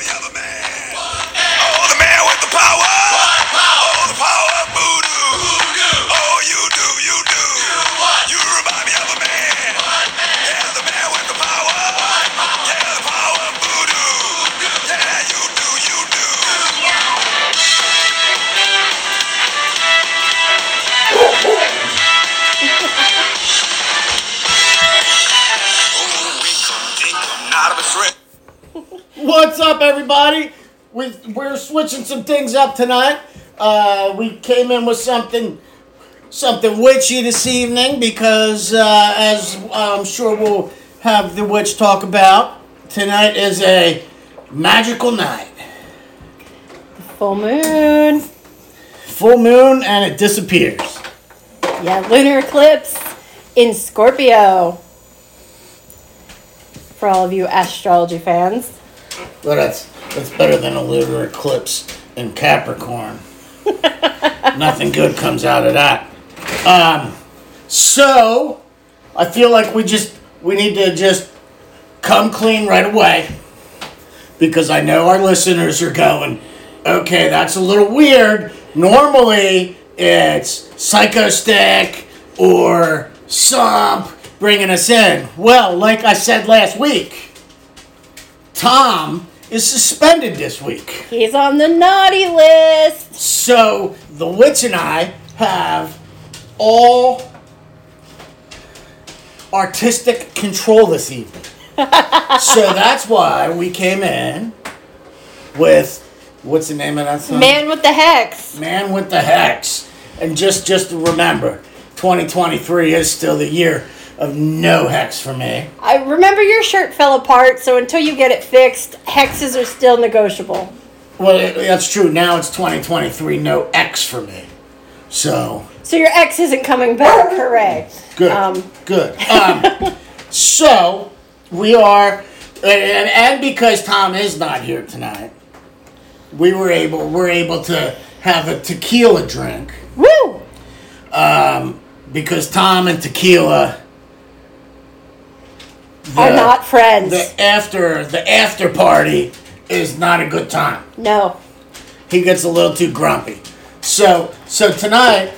of a man. We, we're switching some things up tonight. Uh, we came in with something something witchy this evening because, uh, as I'm sure we'll have the witch talk about, tonight is a magical night. Full moon. Full moon and it disappears. Yeah, lunar eclipse in Scorpio. For all of you astrology fans. But that's that's better than a lunar eclipse in Capricorn. Nothing good comes out of that. Um, so I feel like we just we need to just come clean right away because I know our listeners are going, okay, that's a little weird. Normally it's psychostick or sump bringing us in. Well, like I said last week, Tom is suspended this week. He's on the naughty list. So the witch and I have all artistic control this evening. so that's why we came in with what's the name of that song? Man with the hex. Man with the Hex. And just just remember, 2023 is still the year of no hex for me. I remember your shirt fell apart, so until you get it fixed, hexes are still negotiable. Well, it- that's true. Now it's 2023, no X for me. So So your ex isn't coming back, hooray. Good. Um, Good. Um, so we are, and, and because Tom is not here tonight, we were able we're able to have a tequila drink Woo! Um, because Tom and tequila. Are not friends. The after the after party is not a good time. no. He gets a little too grumpy. So so tonight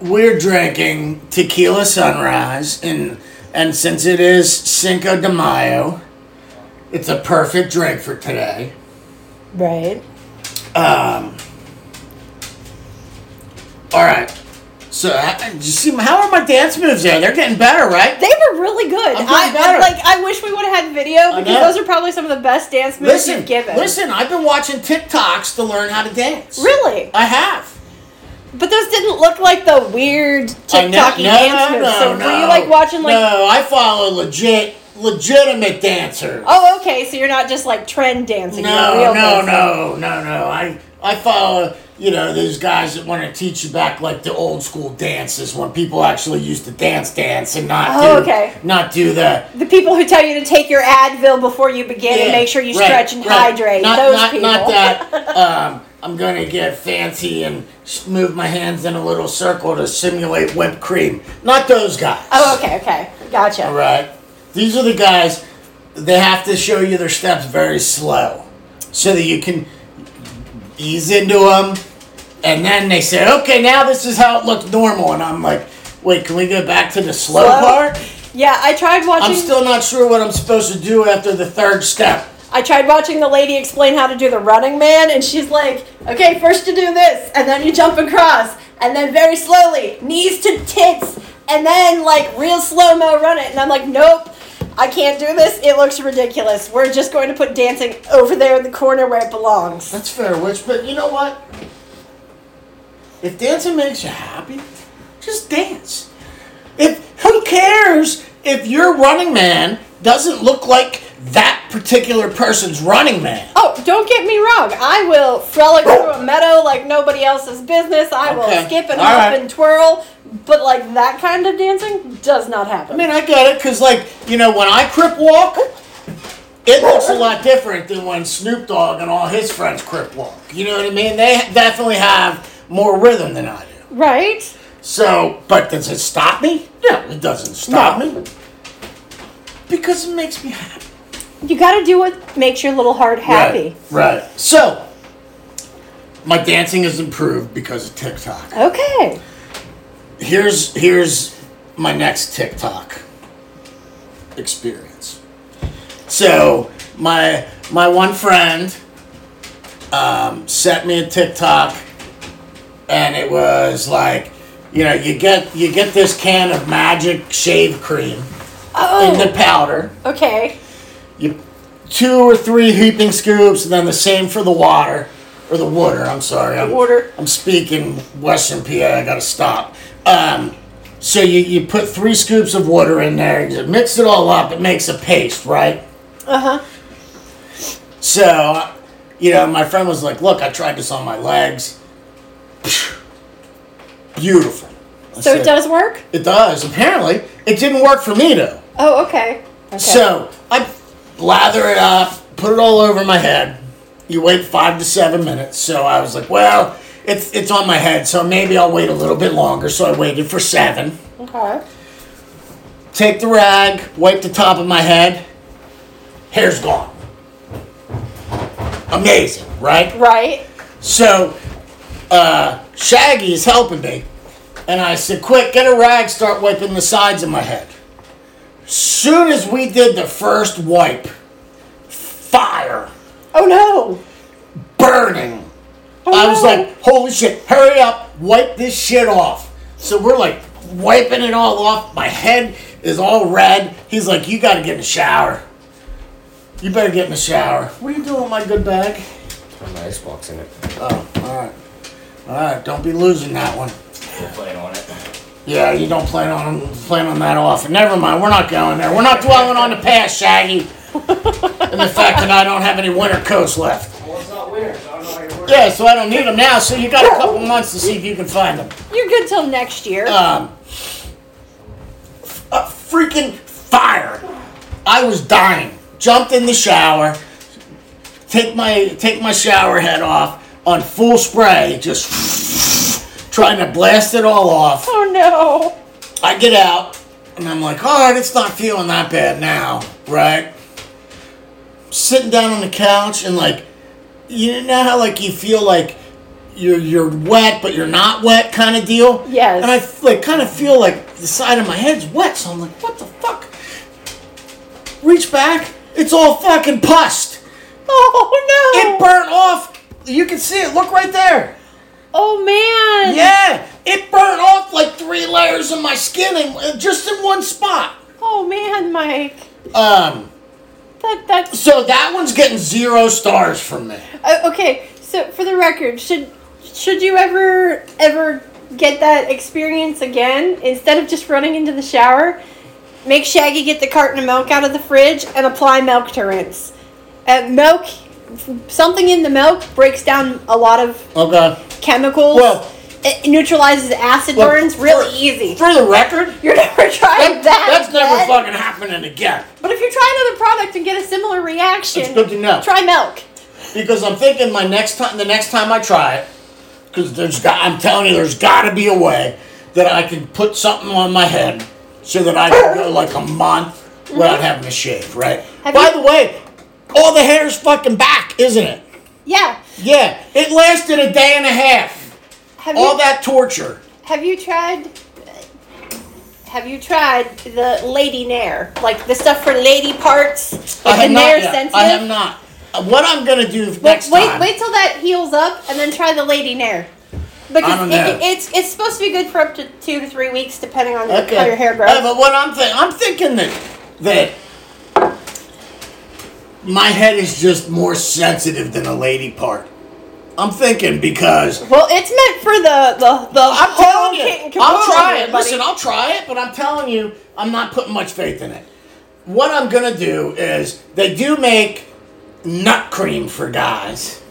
we're drinking tequila sunrise and and since it is Cinco de Mayo, it's a perfect drink for today. Right. Um all right. So you see how are my dance moves there? They're getting better, right? They were really good. I better. like. I wish we would have had video because those are probably some of the best dance moves Listen, you've given. listen. I've been watching TikToks to learn how to dance. Really? I have. But those didn't look like the weird TikTok dance moves. No, so were you like watching like? No, I follow legit, legitimate dancers. Oh, okay. So you're not just like trend dancing. No, no, dancing. no, no, no. I I follow you know those guys that want to teach you back like the old school dances when people actually used to dance dance and not Oh, do okay. not do the The people who tell you to take your Advil before you begin and make sure you right, stretch and right. hydrate. Not, those not, people. not that um, I'm gonna get fancy and move my hands in a little circle to simulate whipped cream. Not those guys. oh, okay, okay, gotcha. All right. These are the guys. They have to show you their steps very slow, so that you can ease into them, and then they say, "Okay, now this is how it looks normal." And I'm like, "Wait, can we go back to the slow, Slow? part?" Yeah, I tried watching. I'm still not sure what I'm supposed to do after the third step. I tried watching the lady explain how to do the running man, and she's like, okay, first you do this, and then you jump across, and then very slowly, knees to tits, and then like real slow mo run it. And I'm like, nope, I can't do this. It looks ridiculous. We're just going to put dancing over there in the corner where it belongs. That's fair, Witch. But you know what? If dancing makes you happy, just dance. If who cares if your running man doesn't look like that particular person's running man? Oh, don't get me wrong. I will frolic oh. through a meadow like nobody else's business. I will Okay. skip and All hop right. and twirl. But like that kind of dancing does not happen. I mean, I get it, cause like you know, when I crip walk, it looks a lot different than when Snoop Dogg and all his friends crip walk. You know what I mean? They definitely have more rhythm than I do. right? So, but does it stop me? No, it doesn't stop No. me. Because it makes me happy. You got to do what makes your little heart happy. Right. right. So, my dancing has improved because of TikTok. Okay. Here's here's my next TikTok experience. So, my my one friend um, sent me a TikTok, and it was like, you know, you get you get this can of Magic shave cream Oh. in the powder. okay. You two or three heaping scoops, and then the same for the water or the water. I'm sorry. I'm, water. I'm speaking Western PA. I gotta stop. Um, so you, you put three scoops of water in there. You mix it all up. It makes a paste, right? Uh huh. So, you know, my friend was like, "Look, I tried this on my legs. Beautiful." I So said, it does work? It does. Apparently, it didn't work for me though. Oh, okay. okay. So I lather it up, put it all over my head. You wait five to seven minutes. So I was like, well, it's it's on my head, so maybe I'll wait a little bit longer. So I waited for seven. Okay. Take the rag, wipe the top of my head. Hair's gone. Amazing, right? Right. So uh, Shaggy is helping me, and I said, "Quick, get a rag, start wiping the sides of my head." Soon as we did the first wipe, fire, Oh no. burning. Oh, I was no. like, "Holy shit! Hurry up, wipe this shit off!" So we're like wiping it all off. My head is all red. He's like, "You got to get in the shower. You better get in the shower." What are you doing, my good bag? Put my icebox in it. Oh, all right, all right. Don't be losing that one. We're playing on it. Yeah, you don't plan on plan on that often. Never mind, we're not going there. We're not dwelling on the past, Shaggy. and the fact that I don't have any winter coats left. Well, it's not winter, so I don't know how you're working. Yeah, so I don't need them now. So you got a couple months to see if you can find them. You're good till next year. Um, a freaking fire! I was dying. Jumped in the shower. Take my take my shower head off on full spray. Just trying to blast it all off. oh no. I get out and I'm like, all right, it's not feeling that bad now, right? Sitting down on the couch and like, you know how like you feel like you're you're wet but you're not wet kind of deal. Yes. And I like kind of feel like the side of my head's wet, so I'm like, what the fuck? Reach back, it's all fucking pussed. Oh no. It burnt off. You can see it. Look right there. Oh man. Yeah, it burnt off like three layers of my skin in, just in one spot. Oh man, Mike. Um, That that's so that one's getting zero stars from me. uh, okay. So for the record, should should you ever ever get that experience again instead of just running into the shower? Make Shaggy get the carton of milk out of the fridge and apply milk to rinse. Uh, milk, something in the milk breaks down a lot of Okay. chemicals. Well- it neutralizes acid Well, burns really for- easy. For the record, You're never trying that, that. that's never fucking happening again. But if you try another product and get a similar reaction, It's good to know. try milk. Because I'm thinking my next time, the next time I try it, because there's got, I'm telling you, there's got to be a way that I can put something on my head so that I can go like a month mm-hmm. without having to shave, right? Have By you- the way, all the hair's fucking back, isn't it? Yeah. Yeah, it lasted a day and a half. Have All you that torture. have you tried have you tried the lady nair? Like the stuff for lady parts? I have the not nair yet. sensitive? I have not. Uh, What I'm gonna do Wait, next wait, time? wait till that heals up and then try the lady nair. Because I don't it, it's it's supposed to be good for up to two to three weeks depending on Okay. how your hair grows. Uh, but what I'm thinking, I'm thinking that that my head is just more sensitive than a lady part. I'm thinking because well, it's meant for the the the I'm telling you, I'll try it. buddy. Listen, I'll try it, but I'm telling you, I'm not putting much faith in it. What I'm gonna do is they do make nut cream for guys.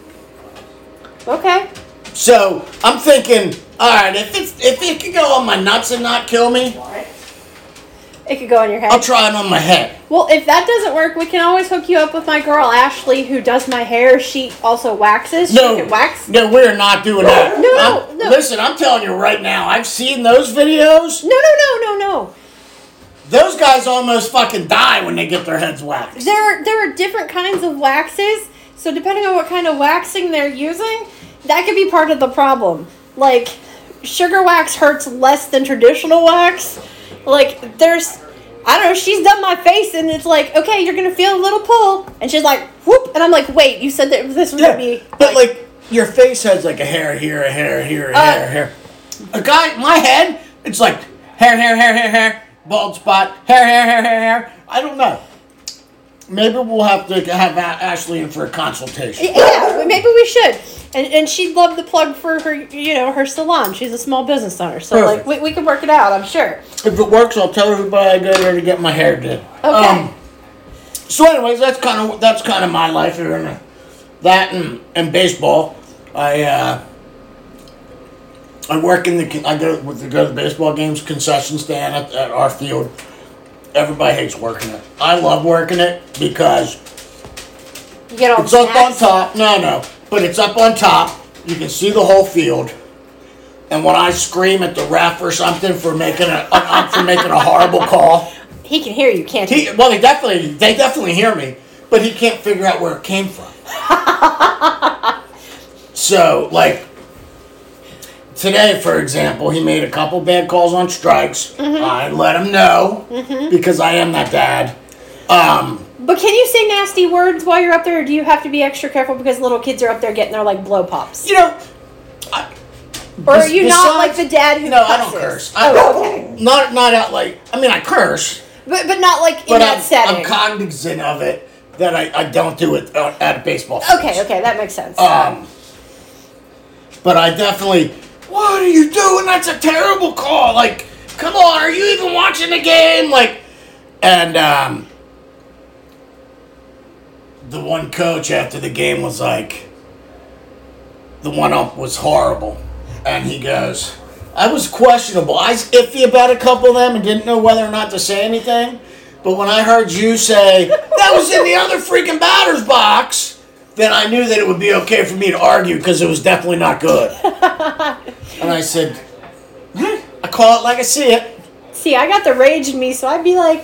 okay. So I'm thinking, all right, if it's if it can go on my nuts and not kill me, It could go on your head. I'll try it on my head. Well, if that doesn't work, we can always hook you up with my girl Ashley, who does my hair. She also waxes. No, she can wax. no, we're not doing that. No, I'm- no. Listen, I'm telling you right now, I've seen those videos. No, no, no, no, no. Those guys almost fucking die when they get their heads waxed. There, there are different kinds of waxes. So depending on what kind of waxing they're using, that could be part of the problem. Like, sugar wax hurts less than traditional wax. Like, there's, I don't know. She's done my face, and it's like, okay, you're gonna feel a little pull, and she's like, whoop, and I'm like, wait, you said that this was gonna be. but like your face has like a hair here, a hair here, a Uh, hair here. A guy, my head, it's like hair, hair, hair, hair, hair, bald spot, hair, hair, hair, hair, hair. I don't know. Maybe we'll have to have Ashley in for a consultation. Yeah, maybe we should. And, and she'd love the plug for her, you know, her salon. She's a small business owner, so Perfect. like we, we could work it out. I'm sure. If it works, I'll tell everybody I go there to get my hair did. Okay. so, anyways, that's kind of that's kind of my life here, and that and, and baseball. I uh, I work in the I go with the go to the baseball games concession stand at, at our field. Everybody hates working it. I love working it because You get all it's up on snacks. top. No, no, but it's up on top. You can see the whole field. And when I scream at the ref or something for making a uh, for making a horrible call, He can hear you, can't he? he well they definitely they definitely hear me, but he can't figure out where it came from. so like today, for example, he made a couple bad calls on strikes. Mm-hmm. I let him know because I am that dad. Um, But can you say nasty words while you're up there, or do you have to be extra careful because little kids are up there getting their like blow pops? you know, I, Or are you not like the dad who No, I don't curse. I, Oh, okay. Not not out like I mean I curse, But but not like in but that I'm, setting. I'm cognizant of it that I, I don't do it uh, at a baseball. okay, okay, that makes sense. Um, but I definitely. What are you doing? That's a terrible call. Like, come on, are you even watching the game? Like, and um, the one coach after the game was like, the one up was horrible, and he goes, I was questionable. I was iffy about a couple of them and didn't know whether or not to say anything. But when I heard you say that was in the other freaking batter's box, then I knew that it would be okay for me to argue because it was definitely not good. and I said, "Hmm, I call it like I see it. See, I got the rage in me, so I'd be like,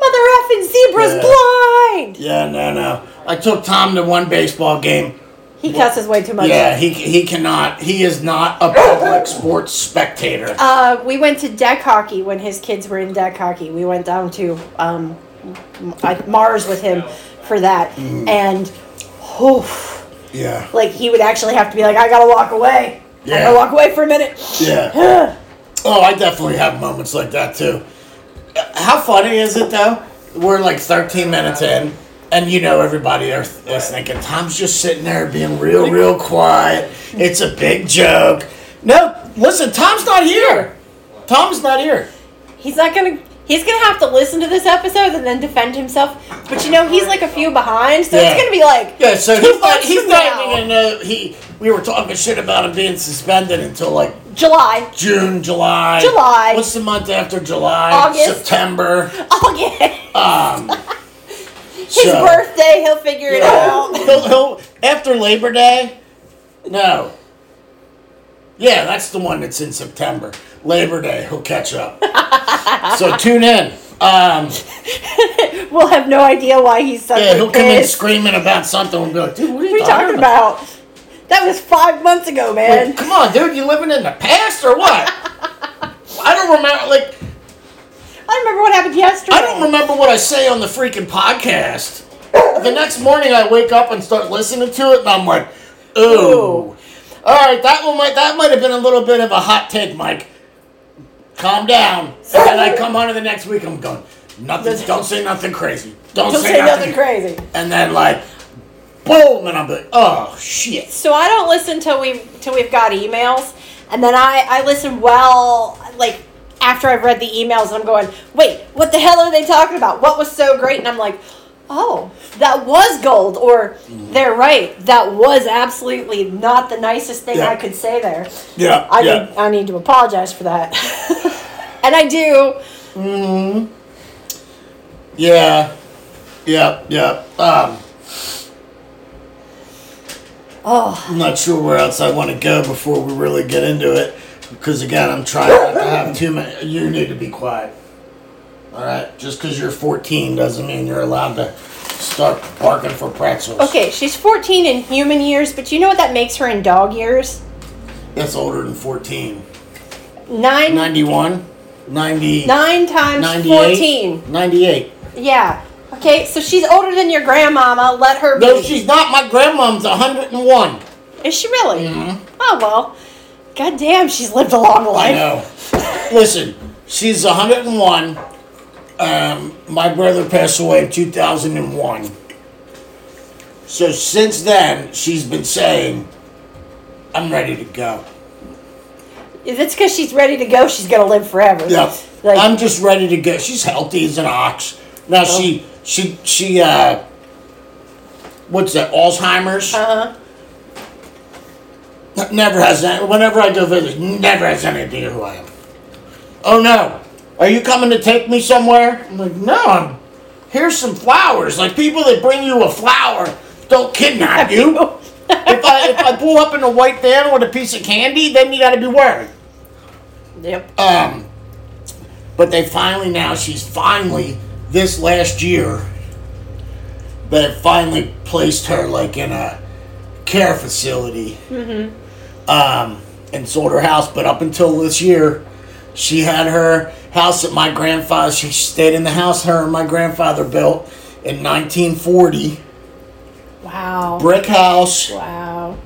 "Mother effing zebra's Yeah. blind." Yeah, no, no. I took Tom to one baseball game. He cusses way too much. Yeah, he he cannot. He is not a public sports spectator. Uh, we went to deck hockey when his kids were in deck hockey. We went down to um, Mars with him for that, Mm. and oof, Yeah, like he would actually have to be like, "I gotta walk away. Yeah. I gotta walk away for a minute." yeah. Oh, I definitely have moments like that too. How funny is it though? We're like 13 minutes in, and you know everybody is thinking Tom's just sitting there being real, real quiet. It's a big joke. No, listen, Tom's not here. Tom's not here. He's not gonna. He's gonna have to listen to this episode and then defend himself. But you know, he's like a few behind, so Yeah. it's gonna be like Yeah, so two he's not. He's not now. even. Uh, he. We were talking shit about him being suspended until like July, June, July. July. What's the month after July? August. September. August. Um. His so- birthday, he'll figure it out. he'll, he'll, after Labor Day? No. Yeah, that's the one that's in September. Labor Day, he'll catch up. so tune in. Um, We'll have no idea why he's suddenly yeah, he'll come in screaming about something and be like, dude, what are you, What are you talking about? That was five months ago, man. Like, come on, dude, you living in the past or what? I don't remember, like, I remember what happened yesterday. I don't remember what I say on the freaking podcast. The next morning I wake up and start listening to it and I'm like, ooh. Ooh. All right, that one might that might have been a little bit of a hot take, Mike. Calm down. And then I come on to the next week. I'm going nothing. Don't say nothing crazy. Don't, Don't say nothing crazy. And then like, boom, and I'm like, oh shit. So I don't listen till we till we've got emails, and then I I listen well like after I've read the emails, and I'm going, wait, what the hell are they talking about? What was so great? And I'm like, oh, that was gold, or Mm-hmm. they're right, that was absolutely not the nicest thing Yeah. I could say there. Yeah, I yeah. need I need to apologize for that, and I do. Yeah, yeah, yeah. Um, Oh, I'm not sure where else I want to go before we really get into it, because again, I'm trying not to have too many. You need to be quiet. All right, just because you're 14 doesn't mean you're allowed to start barking for pretzels. Okay, she's 14 in human years, but you know what that makes her in dog years? That's older than 14. Nine, 91, 90, nine times 98, 14. 98. Yeah. Okay, so she's older than your grandmama. Let her be. No, she's not. My grandmom's 101. Is she really? Mm-hmm. Oh well. God damn, she's lived a long life. I know. Listen, she's 101. Um, my brother passed away in 2001. So since then, she's been saying, I'm ready to go. If it's because she's ready to go, she's gonna live forever. Yep. Like, I'm just ready to go. She's healthy as an ox. Now she she she uh what's that, Alzheimer's? uh, huh. Never has any whenever I go visit, never has any idea who I am. Oh no. Are you coming to take me somewhere? I'm like, no, I'm here's some flowers. Like people that bring you a flower don't kidnap you. if I if I pull up in a white van with a piece of candy, then you gotta be worried. yep. Um, but they finally now she's finally this last year. They finally placed her like in a care facility. Mm-hmm. Um, and sold her house, but up until this year, she had her house at my grandfather. She stayed in the house her and my grandfather built in 1940. Wow. Brick house, Wow.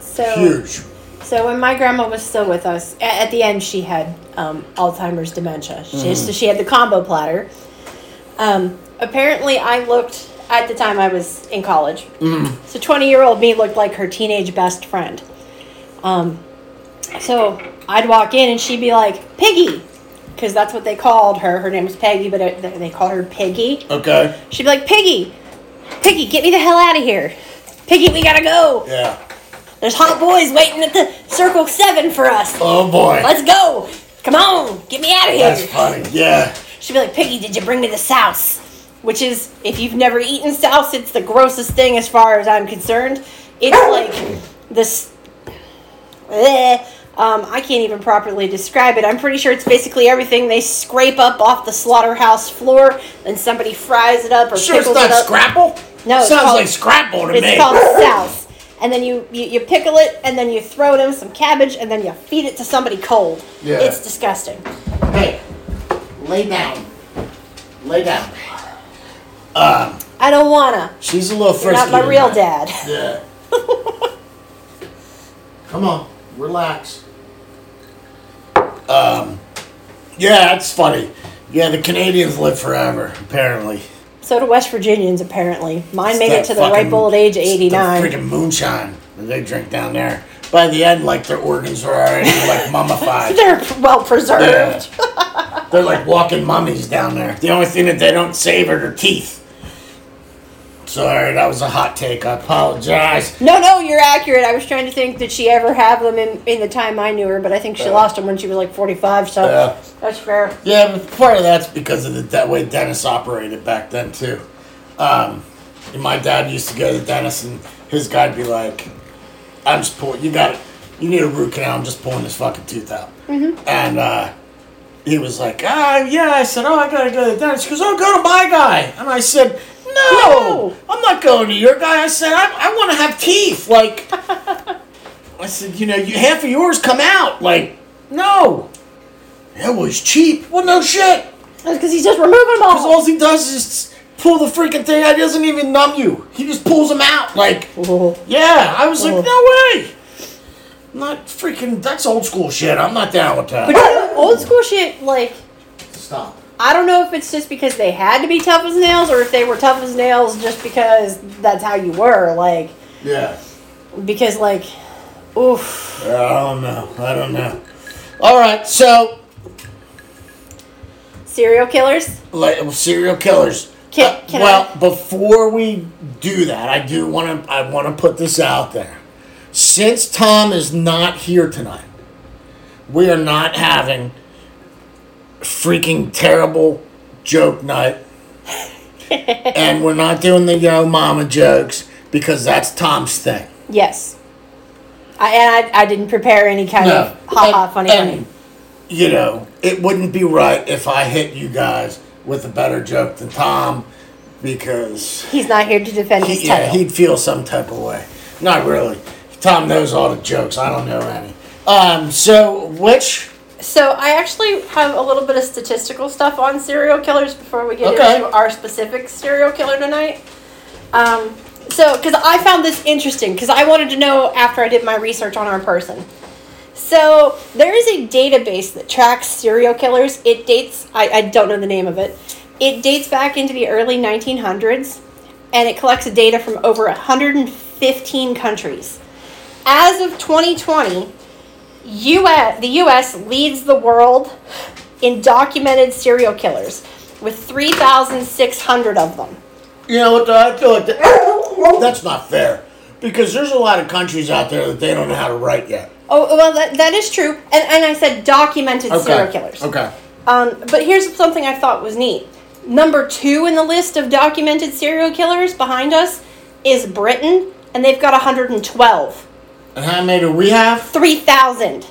So huge. So when my grandma was still with us, at the end she had um, Alzheimer's dementia. She, Mm-hmm. So she had the combo platter. Um, apparently, I looked at the time I was in college. Mm-hmm. So twenty year old me looked like her teenage best friend. Um, so I'd walk in and she'd be like Piggy, because that's what they called her. Her name was Peggy, but it, they called her Piggy. Okay. She'd be like Piggy, Piggy, get me the hell out of here. Piggy, we gotta go. Yeah. There's hot boys waiting at the Circle 7 for us. Oh boy. Let's go. Come on, get me out of here. That's funny. Yeah. She'd be like, Piggy, did you bring me the souse? Which is, if you've never eaten souse, it's the grossest thing as far as I'm concerned. It's like this. Eh, um, I can't even properly describe it. I'm pretty sure it's basically everything they scrape up off the slaughterhouse floor, and somebody fries it up or. Sure, it's not it up. scrapple. No, it's sounds called- like scrapple to It's me. It's called souse. And then you, you, you pickle it, and then you throw it in some cabbage, and then you feed it to somebody cold. Yeah. It's disgusting. Hey, lay down. Lay down. Um, I don't wanna. she's a little You're not my real dad. Yeah. Come on, relax. Um, yeah, that's funny. Yeah, the Canadians live forever, apparently. So do West Virginians, apparently. Mine It's made it to the fucking- ripe old age of it's the 89. freaking moonshine that they drink down there. By the end, like their organs are already like mummified. They're well preserved. They're like walking mummies down there. The only thing that they don't save are their teeth. Sorry, that was a hot take. I apologize. No, no, you're accurate. I was trying to think, did she ever have them in, in the time I knew her? But I think she lost them when she was like 45, so Yeah. that's fair. Yeah, but part of that's because of the that way dentists operated back then too. Um, and my dad used to go to the dentist, and his guy'd be like, "I'm just pulling. You got it. You need a root canal. I'm just pulling this fucking tooth out." Mm-hmm. And uh, he was like, "Ah, yeah." I said, "Oh, I gotta go to the dentist." He goes, "Oh, go to my guy." And I said, "No, No. I'm not going to your guy." I said, "I, I want to have teeth." Like, I said, "You know, you, half of yours come out." Like, no. That was cheap. Well, no shit. That's because he's just removing them all. Because all. he does is pull the freaking thing out. He doesn't even numb you. He just pulls them out. Like, Oh. yeah. I was like, Oh. no way. I'm not freaking. That's old school shit. I'm not down with that. know, old school shit, like, Stop. I don't know if it's just because they had to be tough as nails or if they were tough as nails just because that's how you were. Like, Yeah. because, like, oof. I don't know. I don't know. All right. So, Serial killers? like, serial killers. Can- Uh, can well, I- before we do that, I do want to. I want to put this out there. Since Tom is not here tonight, we are not having freaking terrible joke night, and we're not doing the yo mama jokes because that's Tom's thing. Yes. I, and I, I didn't prepare any kind of ha ha funny and, funny. You know, it wouldn't be right if I hit you guys with a better joke than Tom because He's not here to defend his he, yeah, title. he'd feel some type of way. Not really. Tom knows all the jokes. I don't know any. Um, so which So I actually have a little bit of statistical stuff on serial killers before we get Okay. into our specific serial killer tonight. Um, so, because I found this interesting, because I wanted to know after I did my research on our person. So there is a database that tracks serial killers. It dates. I, I don't know the name of it. It dates back into the early 1900s, and it collects data from over 115 countries. As of 2020, US, the U.S. leads the world in documented serial killers, with 3,600 of them. you know what? I feel like that, that's not fair because there's a lot of countries out there that they don't know how to write yet. Oh, well, that, that is true. And, and I said documented serial killers. Okay. Um, but here's something I thought was neat. Number two in the list of documented serial killers behind us is Britain, and they've got 112. And how many do we have? 3,000.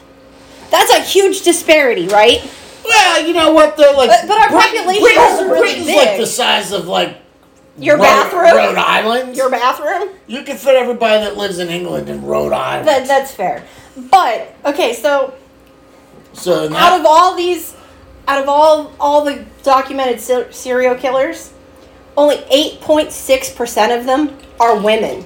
That's a huge disparity, right? Well, you know what though, like, But- but our Britain- population Britain's- is really Britain's like the size of like Your Rhode, bathroom? Rhode Island. Your bathroom? you can fit everybody that lives in England in Rhode Island. That, that's fair. But, okay, so so out of all these out of all all the documented ser- serial killers only 8.6% of them are women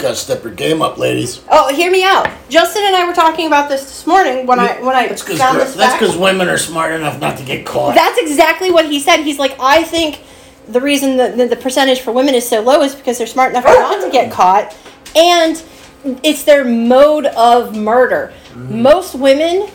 gotta step your game up, ladies. oh hear me out justin and i were talking about this this morning when i when i That's because found this that's fact. because women are smart enough not to get caught. that's exactly what he said he's like i think the reason that the, the percentage for women is so low is because they're smart enough not to get caught and it's their mode of murder Mm-hmm. most women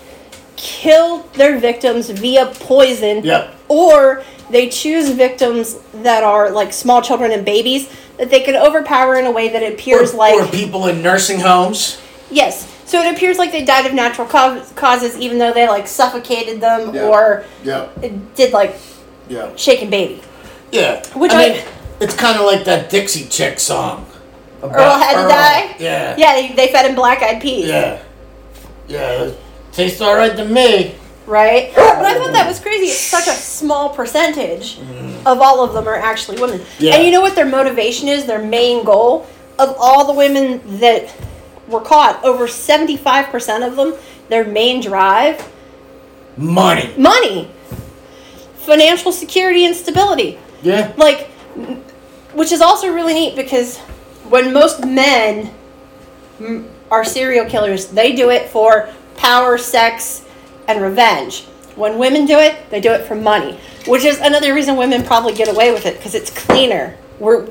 kill their victims via poison Yep. or they choose victims that are like small children and babies that they can overpower in a way that it appears or, like or people in nursing homes. yes so it appears like they died of natural causes even though they like suffocated them Yeah. or Yeah. it did like Yeah. shaken baby Yeah. Which I I- mean, it's kind of like that Dixie Chick song. earl about had to die Yeah. yeah they, they fed him black eyed peas Yeah. Yeah. Tastes all right to me. Right but i thought that was crazy it's such a small percentage mm-hmm. of all of them are actually women. Yeah. and you know what their motivation is their main goal of all the women that were caught over 75% of them their main drive Money. money financial security and stability Yeah. like which is also really neat because when most men are serial killers they do it for power sex and revenge when women do it they do it for money which is another reason women probably get away with it because it's cleaner we're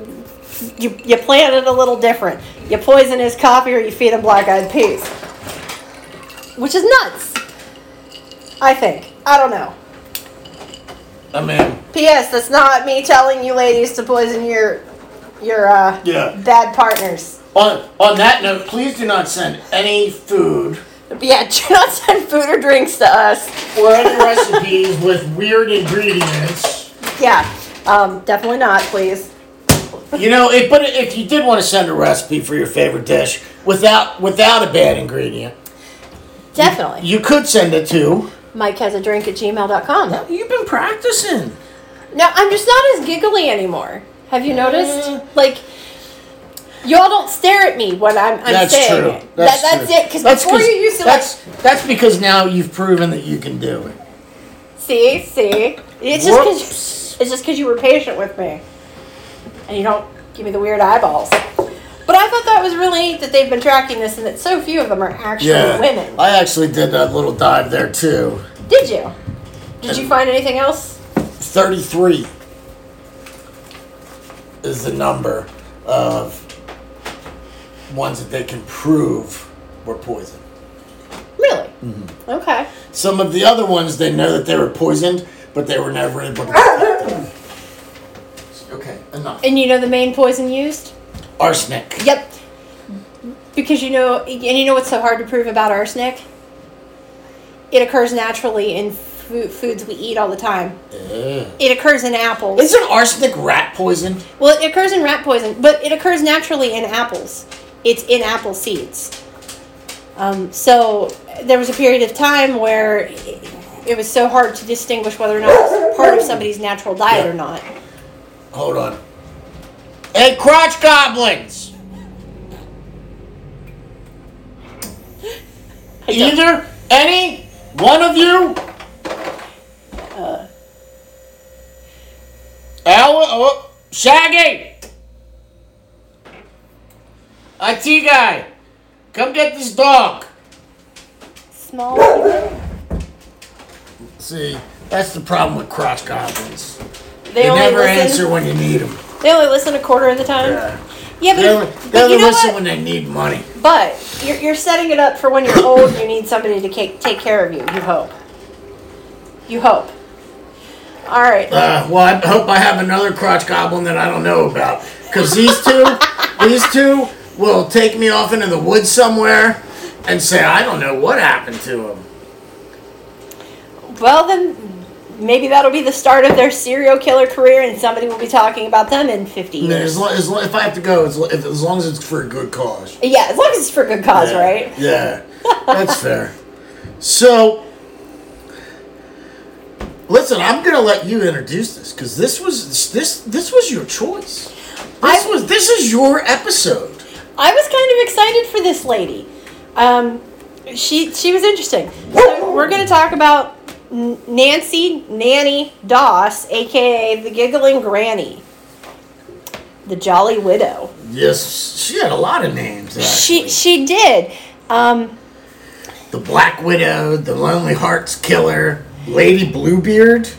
you, you plan it a little different you poison his coffee or you feed him black-eyed peas which is nuts i think i don't know I mean, P.S. That's not me telling you ladies to poison your your uh, Yeah. bad partners. on on that note, please do not send any food yeah, do not send food or drinks to us. or any recipes with weird ingredients. Yeah, um, definitely not, please. You know, if, but if you did want to send a recipe for your favorite dish without without a bad ingredient, Definitely. you could send it to. Mike has a drink at gmail.com. You've been practicing. No, I'm just not as giggly anymore. Have you noticed? Mm. Like, y'all don't stare at me when I'm, I'm That's saying true. it. That's, that, that's true. it. Because That's before you used to like, that's that's because now you've proven that you can do it. see, see. It's just because it's just because you were patient with me, and you don't give me the weird eyeballs. But I thought that was really neat that they've been tracking this and that so few of them are actually Yeah, women. I actually did a little dive there too. Did you? Did you find anything else? 33 is the number of ones that they can prove were poisoned. Really? Mm-hmm. Okay. Some of the other ones, they know that they were poisoned, but they were never able to. Okay, enough. And you know the main poison used? Arsenic. Yep. Because you know, and you know what's so hard to prove about arsenic? It occurs naturally in foods we eat all the time. Ugh. It occurs in apples. Isn't arsenic rat poison? well, it occurs in rat poison, but it occurs naturally in apples. It's in apple seeds. Um, so there was a period of time where it, it was so hard to distinguish whether or not it was part of somebody's natural diet Yeah. or not. Hold on. Hey, crotch goblins! Either, any, one of you? Uh. Al, oh, Shaggy! IT guy, come get this dog. Small. people, See, that's the problem with crotch goblins. They, They only never listen. answer when you need them. They only listen a quarter of the time. Yeah, but, They only, but they only you know listen what? when they need money. But you're, you're setting it up for when you're old. You need somebody to take take care of you. You hope. You hope. All right. Uh, well, I hope I have another crotch goblin that I don't know about. Because these two, these two will take me off into the woods somewhere and say, I don't know what happened to him. Well, then maybe that'll be the start of their serial killer career, and somebody will be talking about them in 50 And then years. As long, as long, if I have to go, as, lo- if, as long as it's for a good cause. Yeah, as long as it's for a good cause, Yeah. right? Yeah, that's fair. So, listen, I'm gonna let you introduce this because this was this this was your choice. This I- was this is your episode. I was kind of excited for this lady. Um, she she was interesting. So we're going to talk about Nancy Nannie Doss, aka the Giggling Granny, the Jolly Widow. Yes, she had a lot of names. She Actually. she did. Um, the Black Widow, the Lonely Hearts Killer, Lady Bluebeard.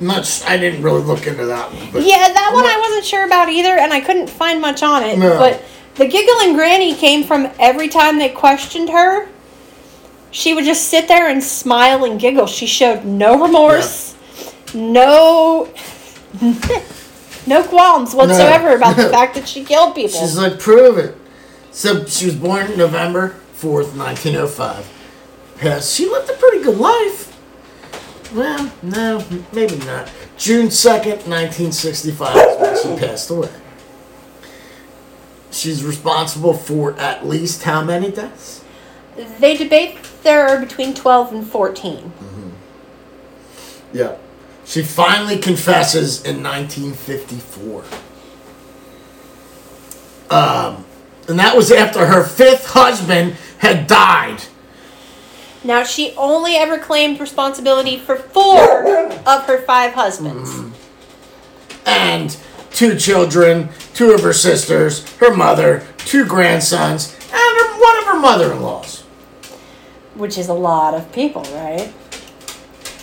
Much I didn't really look into that one, but yeah, that one I wasn't sure about either, and I couldn't find much on it. No. But the Giggling Granny came from every time they questioned her. She would just sit there and smile and giggle. She showed no remorse, no no qualms whatsoever about the fact that she killed people. she's like, prove it. So she was born November fourth, nineteen oh five. Yes, she lived a pretty good life. Well, no, maybe not. June second, nineteen sixty-five is when she passed away. She's responsible for at least how many deaths? They debate there are between 12 and 14. Yeah. She finally confesses in 1954. Um, and that was after her fifth husband had died. Now, she only ever claimed responsibility for four of her five husbands. And two children, two of her sisters, her mother, two grandsons, and her, one of her mother in laws. which is a lot of people, right?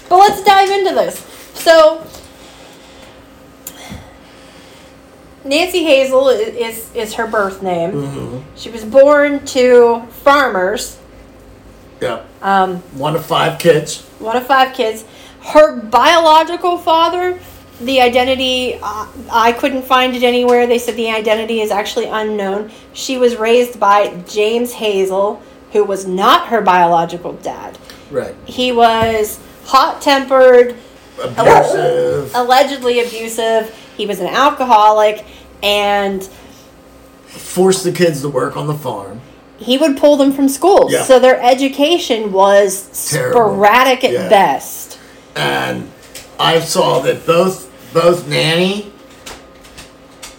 But let's dive into this. So, Nancy Hazle is is her birth name. She was born to farmers. Yep. Um, One of five kids. one of five kids. Her biological father, the identity, uh, I couldn't find it anywhere. They said the identity is actually unknown. She was raised by James Hazle, who was not her biological dad. Right. He was hot tempered, Abusive. allegedly abusive. He was an alcoholic, and Forced the kids to work on the farm. he would pull them from school. Yeah. So their education was Terrible. sporadic at Yeah. best. and I saw that both both Nannie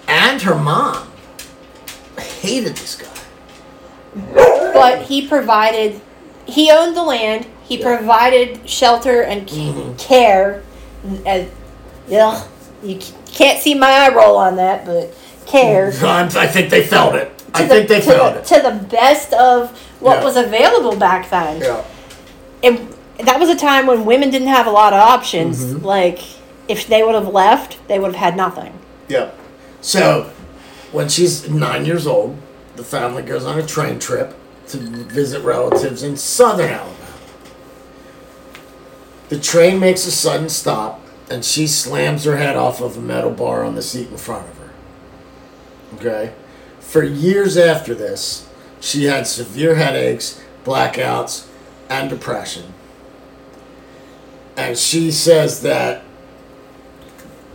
and her mom hated this guy. But he provided, he owned the land, he provided shelter and Mm-hmm. care. And, ugh, you can't see my eye roll on that, but care. I think they felt it. I to think the, they felt the, it. to the best of what Yeah. was available back then. Yeah. and that was a time when women didn't have a lot of options. Mm-hmm. Like, if they would have left, they would have had nothing. Yeah. So, when she's nine years old, the family goes on a train trip to visit relatives in southern Alabama. The train makes a sudden stop, and she slams her head off of a metal bar on the seat in front of her. Okay? For years after this, she had severe headaches, blackouts, and depression. And she says that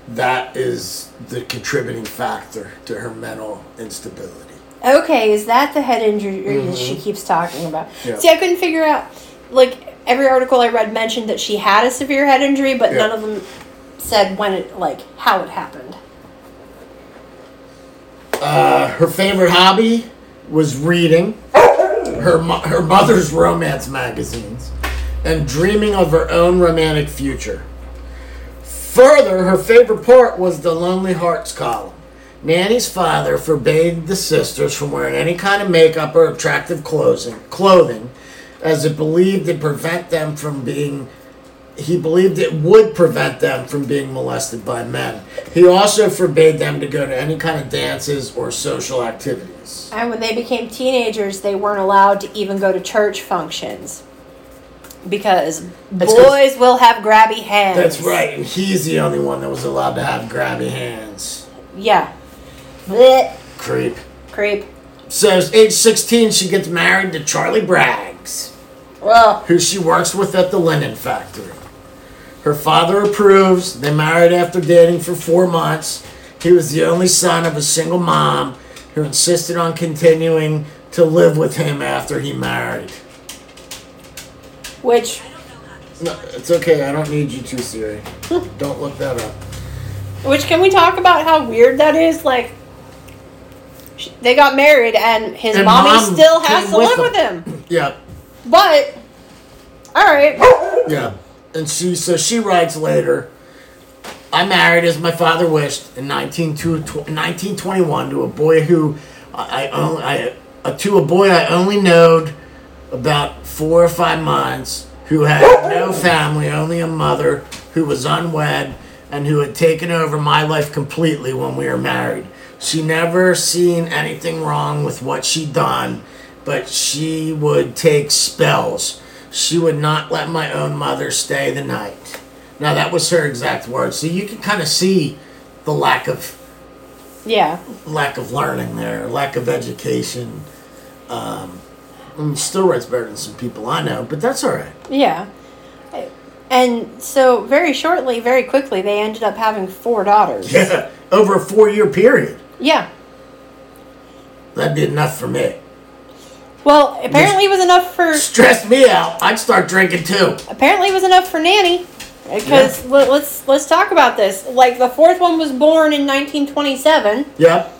that is the contributing factor to her mental instability. Okay, is that the head injury that she keeps talking about? Yeah. See, I couldn't figure out. Like every article I read mentioned that she had a severe head injury, but Yeah. none of them said when it, like, how it happened. Uh, her favorite hobby was reading her mo- her mother's romance magazines and dreaming of her own romantic future. Further, her favorite part was the Lonely Hearts column. Nannie's father forbade the sisters from wearing any kind of makeup or attractive clothing, clothing as it believed it prevent them from being he believed it would prevent them from being molested by men. He also forbade them to go to any kind of dances or social activities. And when they became teenagers, they weren't allowed to even go to church functions because That's boys will have grabby hands. That's right, and he's the only one that was allowed to have grabby hands. Yeah. Blech. Creep. Creep. So, at age 16, she gets married to Charlie Braggs, Well, who she works with at the linen factory. Her father approves. They married after dating for four months. He was the only son of a single mom who insisted on continuing to live with him after he married. Which No, it's okay. I don't need you to, Siri. don't look that up. which can we talk about how weird that is? Like sh- they got married and his And mommy mom still has came to with live them. with him. Yeah, But all right. yeah. And she, so she writes later. I married as my father wished in 19 to- 1921 to a boy who I, I only I, uh, to a boy I only knowed about four or five months who had no family, only a mother who was unwed and who had taken over my life completely when we were married. She never seen anything wrong with what she'd done, but she would take spells. She would not let my own mother stay the night. Now that was her exact words. So you can kind of see the lack of Yeah. lack of learning there, lack of education. Um, I mean, still writes better than some people I know, but that's all right. Yeah. And so very shortly, very quickly, they ended up having four daughters. Yeah, over a four-year period, Yeah. that'd be enough for me. Well, apparently it was enough for Stress me out. I'd start drinking too. apparently it was enough for Nannie. Because let, let's let's talk about this. Like the fourth one was born in 1927, Yep.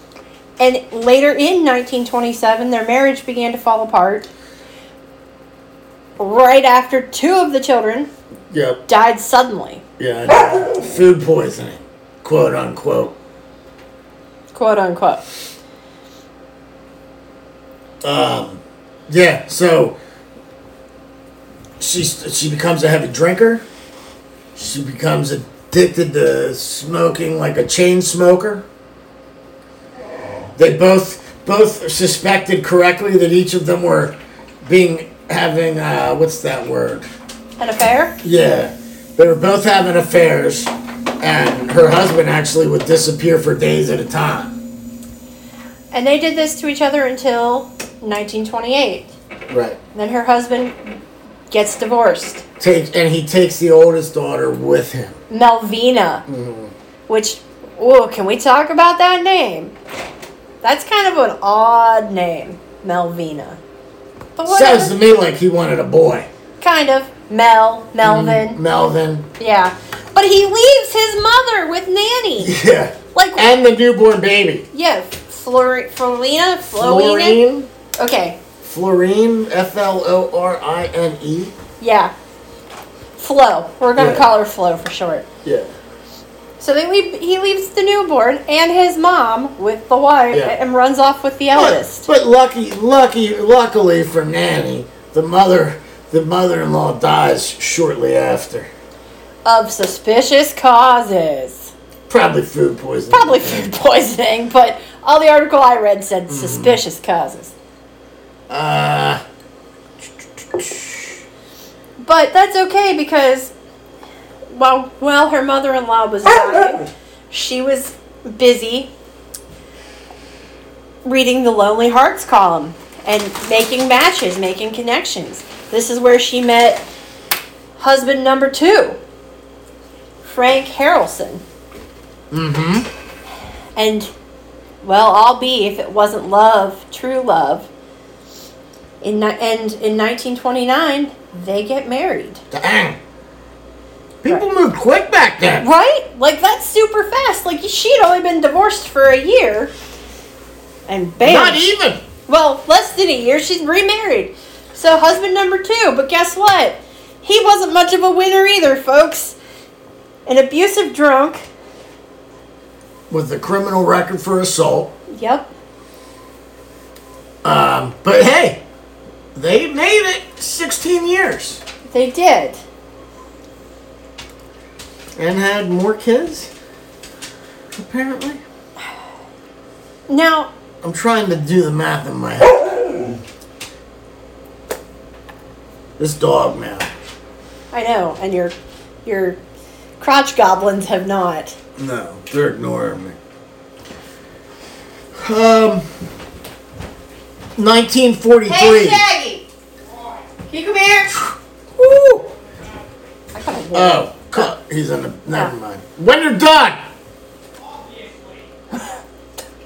And later in 1927, their marriage began to fall apart. Right after two of the children Yep. died suddenly, Yeah. Food poisoning, quote unquote. quote unquote. Um, yeah. So she she becomes a heavy drinker. She becomes addicted to smoking like a chain smoker. They both both suspected correctly that each of them were being having uh, what's that word? An affair? Yeah, they were both having affairs, and her husband actually would disappear for days at a time. And they did this to each other until 1928. Right. Then her husband gets divorced. Takes and he takes the oldest daughter with him. Melvina. Which, oh, can we talk about that name? That's kind of an odd name, Melvina. But whatever. Sounds to me like he wanted a boy. kind of. Mel, Melvin. Mm, Melvin. Yeah. But he leaves his mother with Nannie. Yeah. Like, And the newborn baby. yeah, Flor- Florina? Florina? Florine. Okay, Florine. F L O R I N E. yeah. Flo. We're going to Yeah. call her Flo for short. Yeah. So they leave, he leaves the newborn and his mom with the wife Yeah. and runs off with the eldest. but lucky, lucky, luckily for Nannie, the mother, the mother-in-law dies shortly after. Of suspicious causes. Probably food poisoning. Probably food poisoning, but all the article I read Mm-hmm. said suspicious causes. Uh, But that's okay because while while her mother-in-law was dying, she was busy reading the Lonely Hearts column and making matches, making connections. This is where she met husband number two, Frank Harrelson. mm-hmm. And well, I'll be if it wasn't love, true love. In and in 1929, they get married. Dang. People moved quick back then. Right? Like that's super fast. Like she'd only been divorced for a year, and bam. Not even. Well, less than a year, she's remarried. So husband number two. But guess what? He wasn't much of a winner either, folks. An abusive drunk. With a criminal record for assault. Yep. Um, but hey, they made it 16 years They did. And had more kids. Apparently, Now, I'm trying to do the math in my head. This dog, man. I know, and your your crotch goblins have not. No, they're ignoring me. Um, 1943. Shaggy! Can you come here? Woo! I got a wolf. Oh, cut. He's in the. Never mind. When you're done.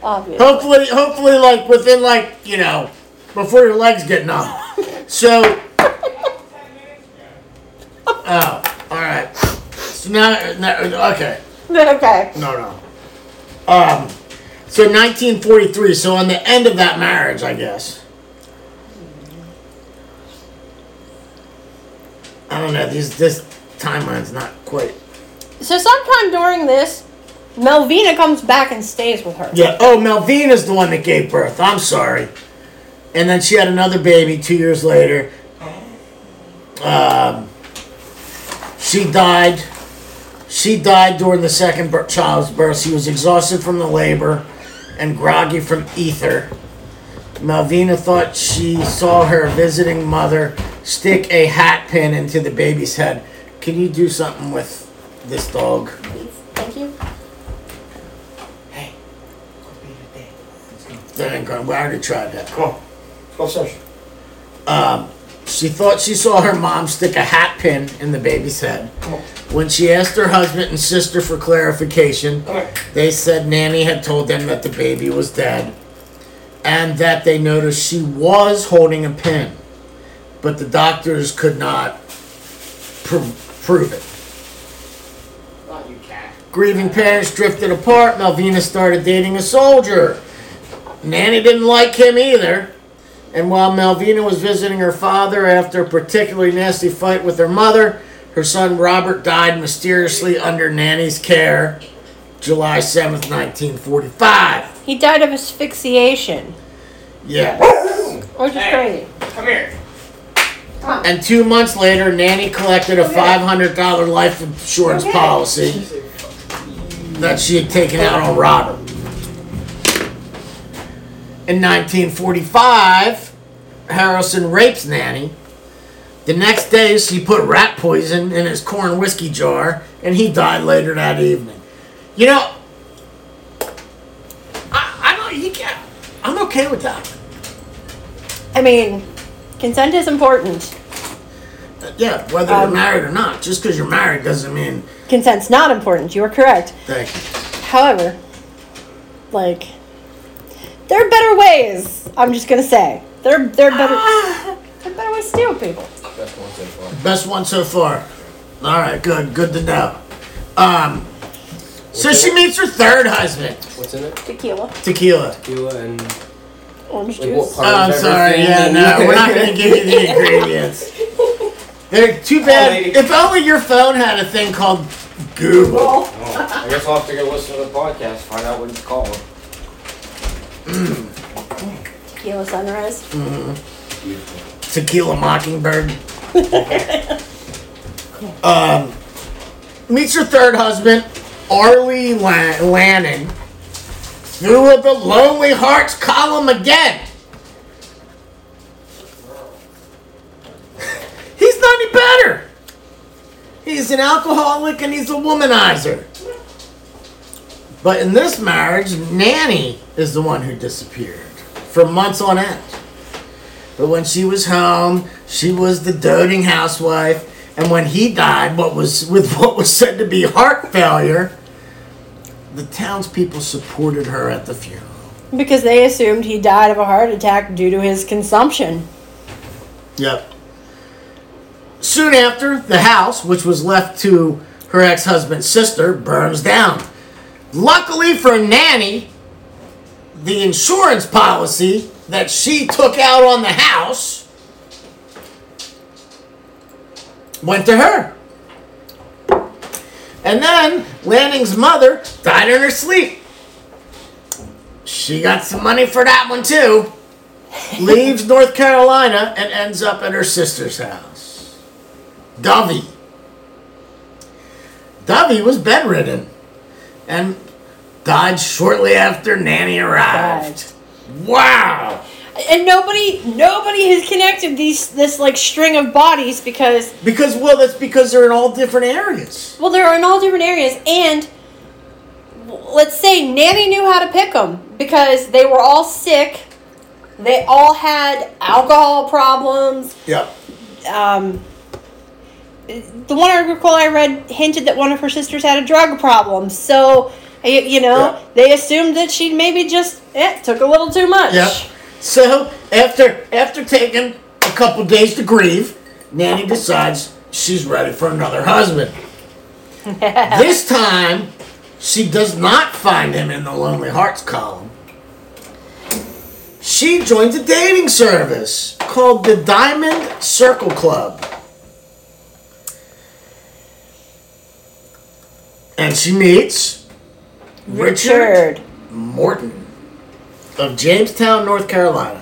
Obvious. Hopefully, hopefully, like within like you know, before your legs get numb. So. Oh, all right. So now, now okay. Then okay. No, no. Um, so 1943. So on the end of that marriage, I guess. I don't know. These this timeline's not quite. So sometime during this, Melvina comes back and stays with her. Yeah. Oh, Melvina's the one that gave birth. I'm sorry. And then she had another baby two years later. Um, she died. She died during the second bir- child's birth. She was exhausted from the labor and groggy from ether. Malvina thought she saw her visiting mother stick a hat pin into the baby's head. Can you do something with this dog? Please. Thank you. Hey. That ain't gonna. We already tried that. Come on. Go session. Um, she thought she saw her mom stick a hat pin in the baby's head. When she asked her husband and sister for clarification, they said Nannie had told them that the baby was dead and that they noticed she was holding a pin, but the doctors could not prove it. Not you, cat. Grieving parents drifted apart. Malvina started dating a soldier. Nannie didn't like him either. And while Malvina was visiting her father after a particularly nasty fight with her mother, her son Robert died mysteriously under Nannie's care July 7th, 1945. He died of asphyxiation, Yeah. which is Hey. crazy. Come here. And two months later, Nannie collected a $500 life insurance Okay. policy that she had taken out on Robert. In 1945, Harrison rapes Nannie. The next day, she put rat poison in his corn whiskey jar, and he died later that evening. You know, I, I don't. You can't. I'm okay with that. I mean, consent is important. Yeah, whether you're Um, married or not. Just because you're married doesn't mean. Consent's not important. You are correct. Thank you. However, like, there are better ways. I'm just gonna say there there are better there are better ways to deal with people. That's one so far. Best one so far. All right, good, good to know. Um, so she meets her third husband, What's in it? Tequila, Tequila. Tequila and orange like what juice. part Oh, I'm of sorry. Yeah, no, we're not going to give you the ingredients. They're too bad. lady. If only your phone had a thing called Google. Oh, I guess I'll have to go listen to the podcast, find out what it's called. Tequila sunrise. Beautiful. Tequila Mockingbird. um, meets her third husband, Arlie Lan- Lanning, through the Lonely Hearts column again. He's not any better. He's an alcoholic and he's a womanizer. But in this marriage, Nannie is the one who disappeared for months on end. But when she was home, she was the doting housewife. And when he died, what was with what was said to be heart failure, the townspeople supported her at the funeral. Because they assumed he died of a heart attack due to his consumption. Yep. Soon after, the house, which was left to her ex husband's sister, burns down. Luckily for Nannie, the insurance policy that she took out on the house went to her. And then Lanning's mother died in her sleep. She got some money for that one too. Leaves North Carolina and ends up at her sister's house. Dovey. Dovey was bedridden and died shortly after Nannie arrived. Wow. And nobody nobody has connected these this like string of bodies because Because well, that's because they're in all different areas. well they're in all different areas and let's say Nannie knew how to pick them because they were all sick. They all had alcohol problems. Yep. um, the one article I read hinted that one of her sisters had a drug problem. So, you, know, Yeah. they assumed that she'd maybe just eh, took a little too much. Yep. So after after taking a couple days to grieve, Nannie decides she's ready for another husband. this time, she does not find him in the Lonely Hearts column. She joins a dating service called the Diamond Circle Club. And she meets Richard Richard. Morton of Jamestown, North Carolina.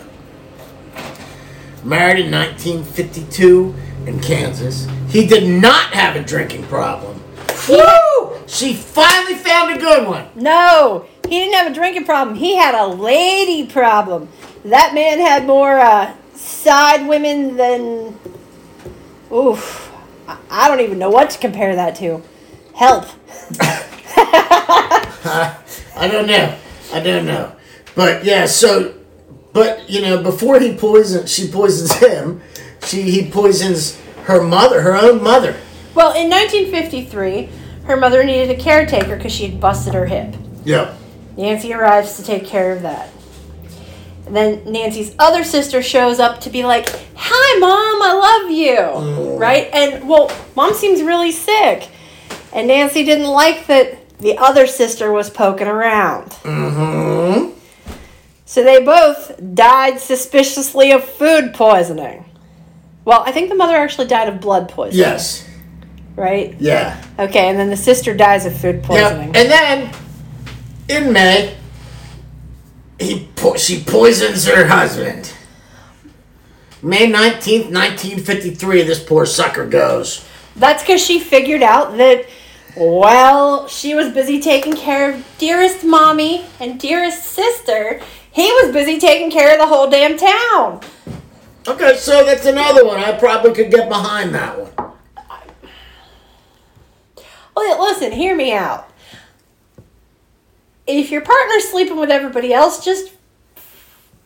Married in 1952 in Kansas. He did not have a drinking problem. Woo! She finally found a good one. No, he didn't have a drinking problem. He had a lady problem. That man had more uh, side women than. Oof. I- I don't even know what to compare that to. Help. I don't know. I don't know. But yeah, so but you know, before he poisons she poisons him, she he poisons her mother, her own mother. Well, in 1953, her mother needed a caretaker because she had busted her hip. Yep. Nancy arrives to take care of that. And then Nancy's other sister shows up to be like, Hi, Mom, I love you. Mm. Right? And, well, Mom seems really sick. And Nancy didn't like that the other sister was poking around. Mm-hmm. So they both died suspiciously of food poisoning. Well, I think the mother actually died of blood poisoning. Yes. Right? Yeah. Okay, and then the sister dies of food poisoning. Yep. And then in May, he po- she poisons her husband. May 19th, 1953, this poor sucker goes. That's because she figured out that, well, she was busy taking care of dearest mommy and dearest sister. He was busy taking care of the whole damn town. Okay, so that's another one. I probably could get behind that one. Well, listen, hear me out. If your partner's sleeping with everybody else, just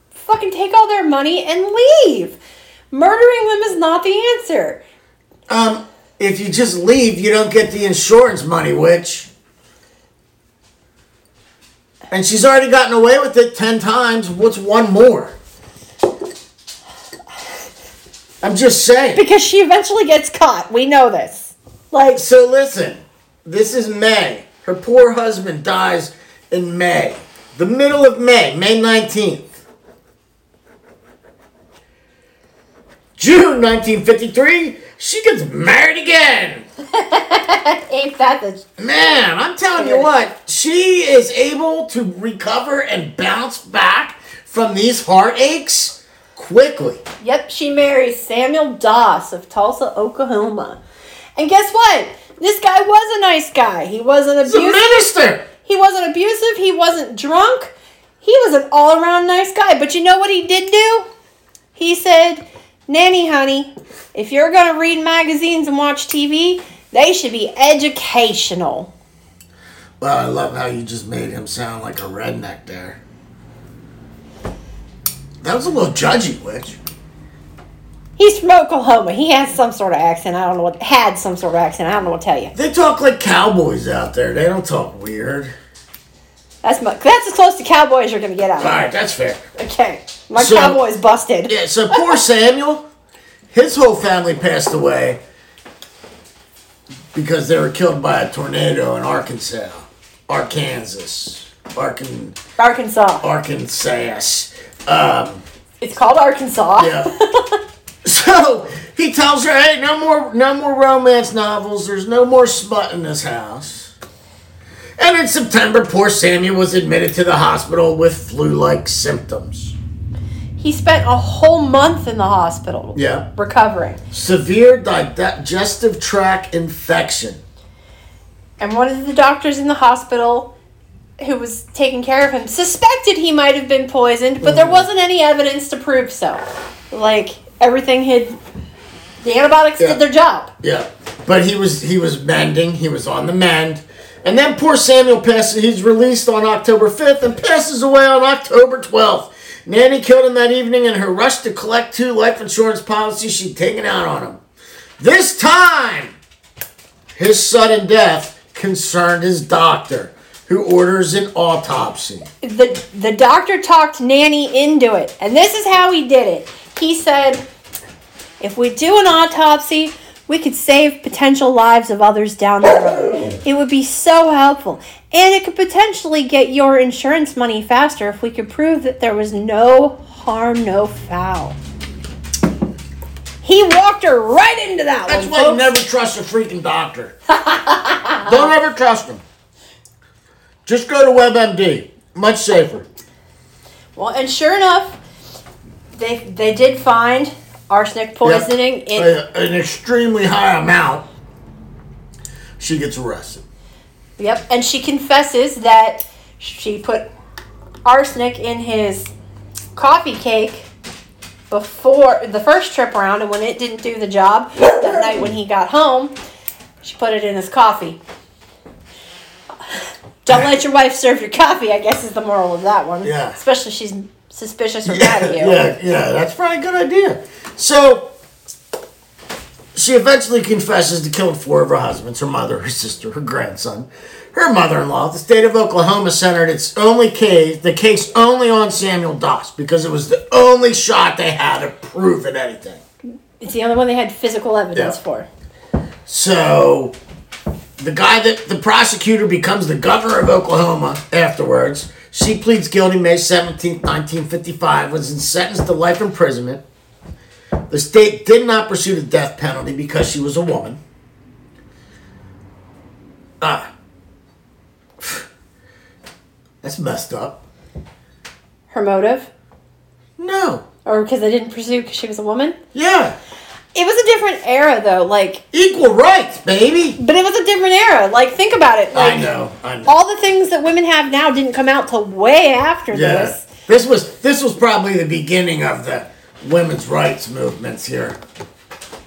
fucking take all their money and leave. Murdering them is not the answer. Um, if you just leave, you don't get the insurance money, which. And she's already gotten away with it 10 times. What's one more? I'm just saying. Because she eventually gets caught. We know this. Like, So listen, this is May. Her poor husband dies in May. The middle of May, May 19th. June 1953, she gets married again. ain't that the Man, I'm telling you what, she is able to recover and bounce back from these heartaches quickly. Yep, she marries Samuel Doss of Tulsa, Oklahoma. And guess what? This guy was a nice guy. He wasn't abusive. He's a minister. He wasn't abusive. He wasn't drunk. He was an all around nice guy. But you know what he did do? He said, Nannie, honey, if you're going to read magazines and watch TV, they should be educational. Well, I love how you just made him sound like a redneck there. That was a little judgy, Witch. He's from Oklahoma. He has some sort of accent. I don't know what, had some sort of accent. I don't know what to tell you. They talk like cowboys out there. They don't talk weird. That's my, that's as close to cowboy as you're gonna get out. All right, that's fair. Okay, my So- cowboy's busted. Yeah, so poor Samuel, his whole family passed away because they were killed by a tornado in Arkansas, Arkansas, Arkan, Arkansas. Arkansas. Um, It's called Arkansas. yeah. so he tells her, "Hey, no more, no more romance novels. There's no more smut in this house." And in September, poor Samuel was admitted to the hospital with flu-like symptoms. He spent a whole month in the hospital. Yeah. Recovering. Severe digestive tract infection. And one of the doctors in the hospital who was taking care of him suspected he might have been poisoned, but there mm-hmm. wasn't any evidence to prove so. Like everything had the antibiotics Yeah. did their job. Yeah, but he was he was mending. He was on the mend, and then poor Samuel passes. He's released on October fifth and passes away on October twelfth. Nannie killed him that evening in her rush to collect two life insurance policies she'd taken out on him. This time, his sudden death concerned his doctor, who orders an autopsy. The the doctor talked Nannie into it. And this is how he did it. He said, if we do an autopsy, we could save potential lives of others down the road. It would be so helpful. And it could potentially get your insurance money faster if we could prove that there was no harm, no foul. He walked her right into that That's one. why you never trust a freaking doctor. Don't ever trust them. Just go to WebMD. Much safer. Well, and sure enough, they they did find arsenic poisoning in A- an extremely high amount. She gets arrested. Yep, and she confesses that she put arsenic in his coffee cake before the first trip around, and when it didn't do the job that night when he got home, she put it in his coffee. Don't let your wife serve your coffee, I guess is the moral of that one. Yeah. Especially if she's suspicious or mad at you. yeah, yeah, that's probably a good idea. So she eventually confesses to killing four of her husbands, her mother, her sister, her grandson, her mother-in-law. The state of Oklahoma centered its only case, the case only on Samuel Doss because it was the only shot they had to prove it anything. It's the only one they had physical evidence Yeah. for. So the guy that the prosecutor becomes the governor of Oklahoma afterwards. She pleads guilty May 17th, 1955, was sentenced to life imprisonment. The state did not pursue the death penalty because she was a woman. Ah. That's messed up. Her motive? No. Or because they didn't pursue because she was a woman? Yeah. It was a different era, though. Like, Equal rights, baby. But it was a different era. Like, think about it. Like, I know. I know. All the things that women have now didn't come out till way after Yeah. this. This was this was probably the beginning of the women's rights movements here.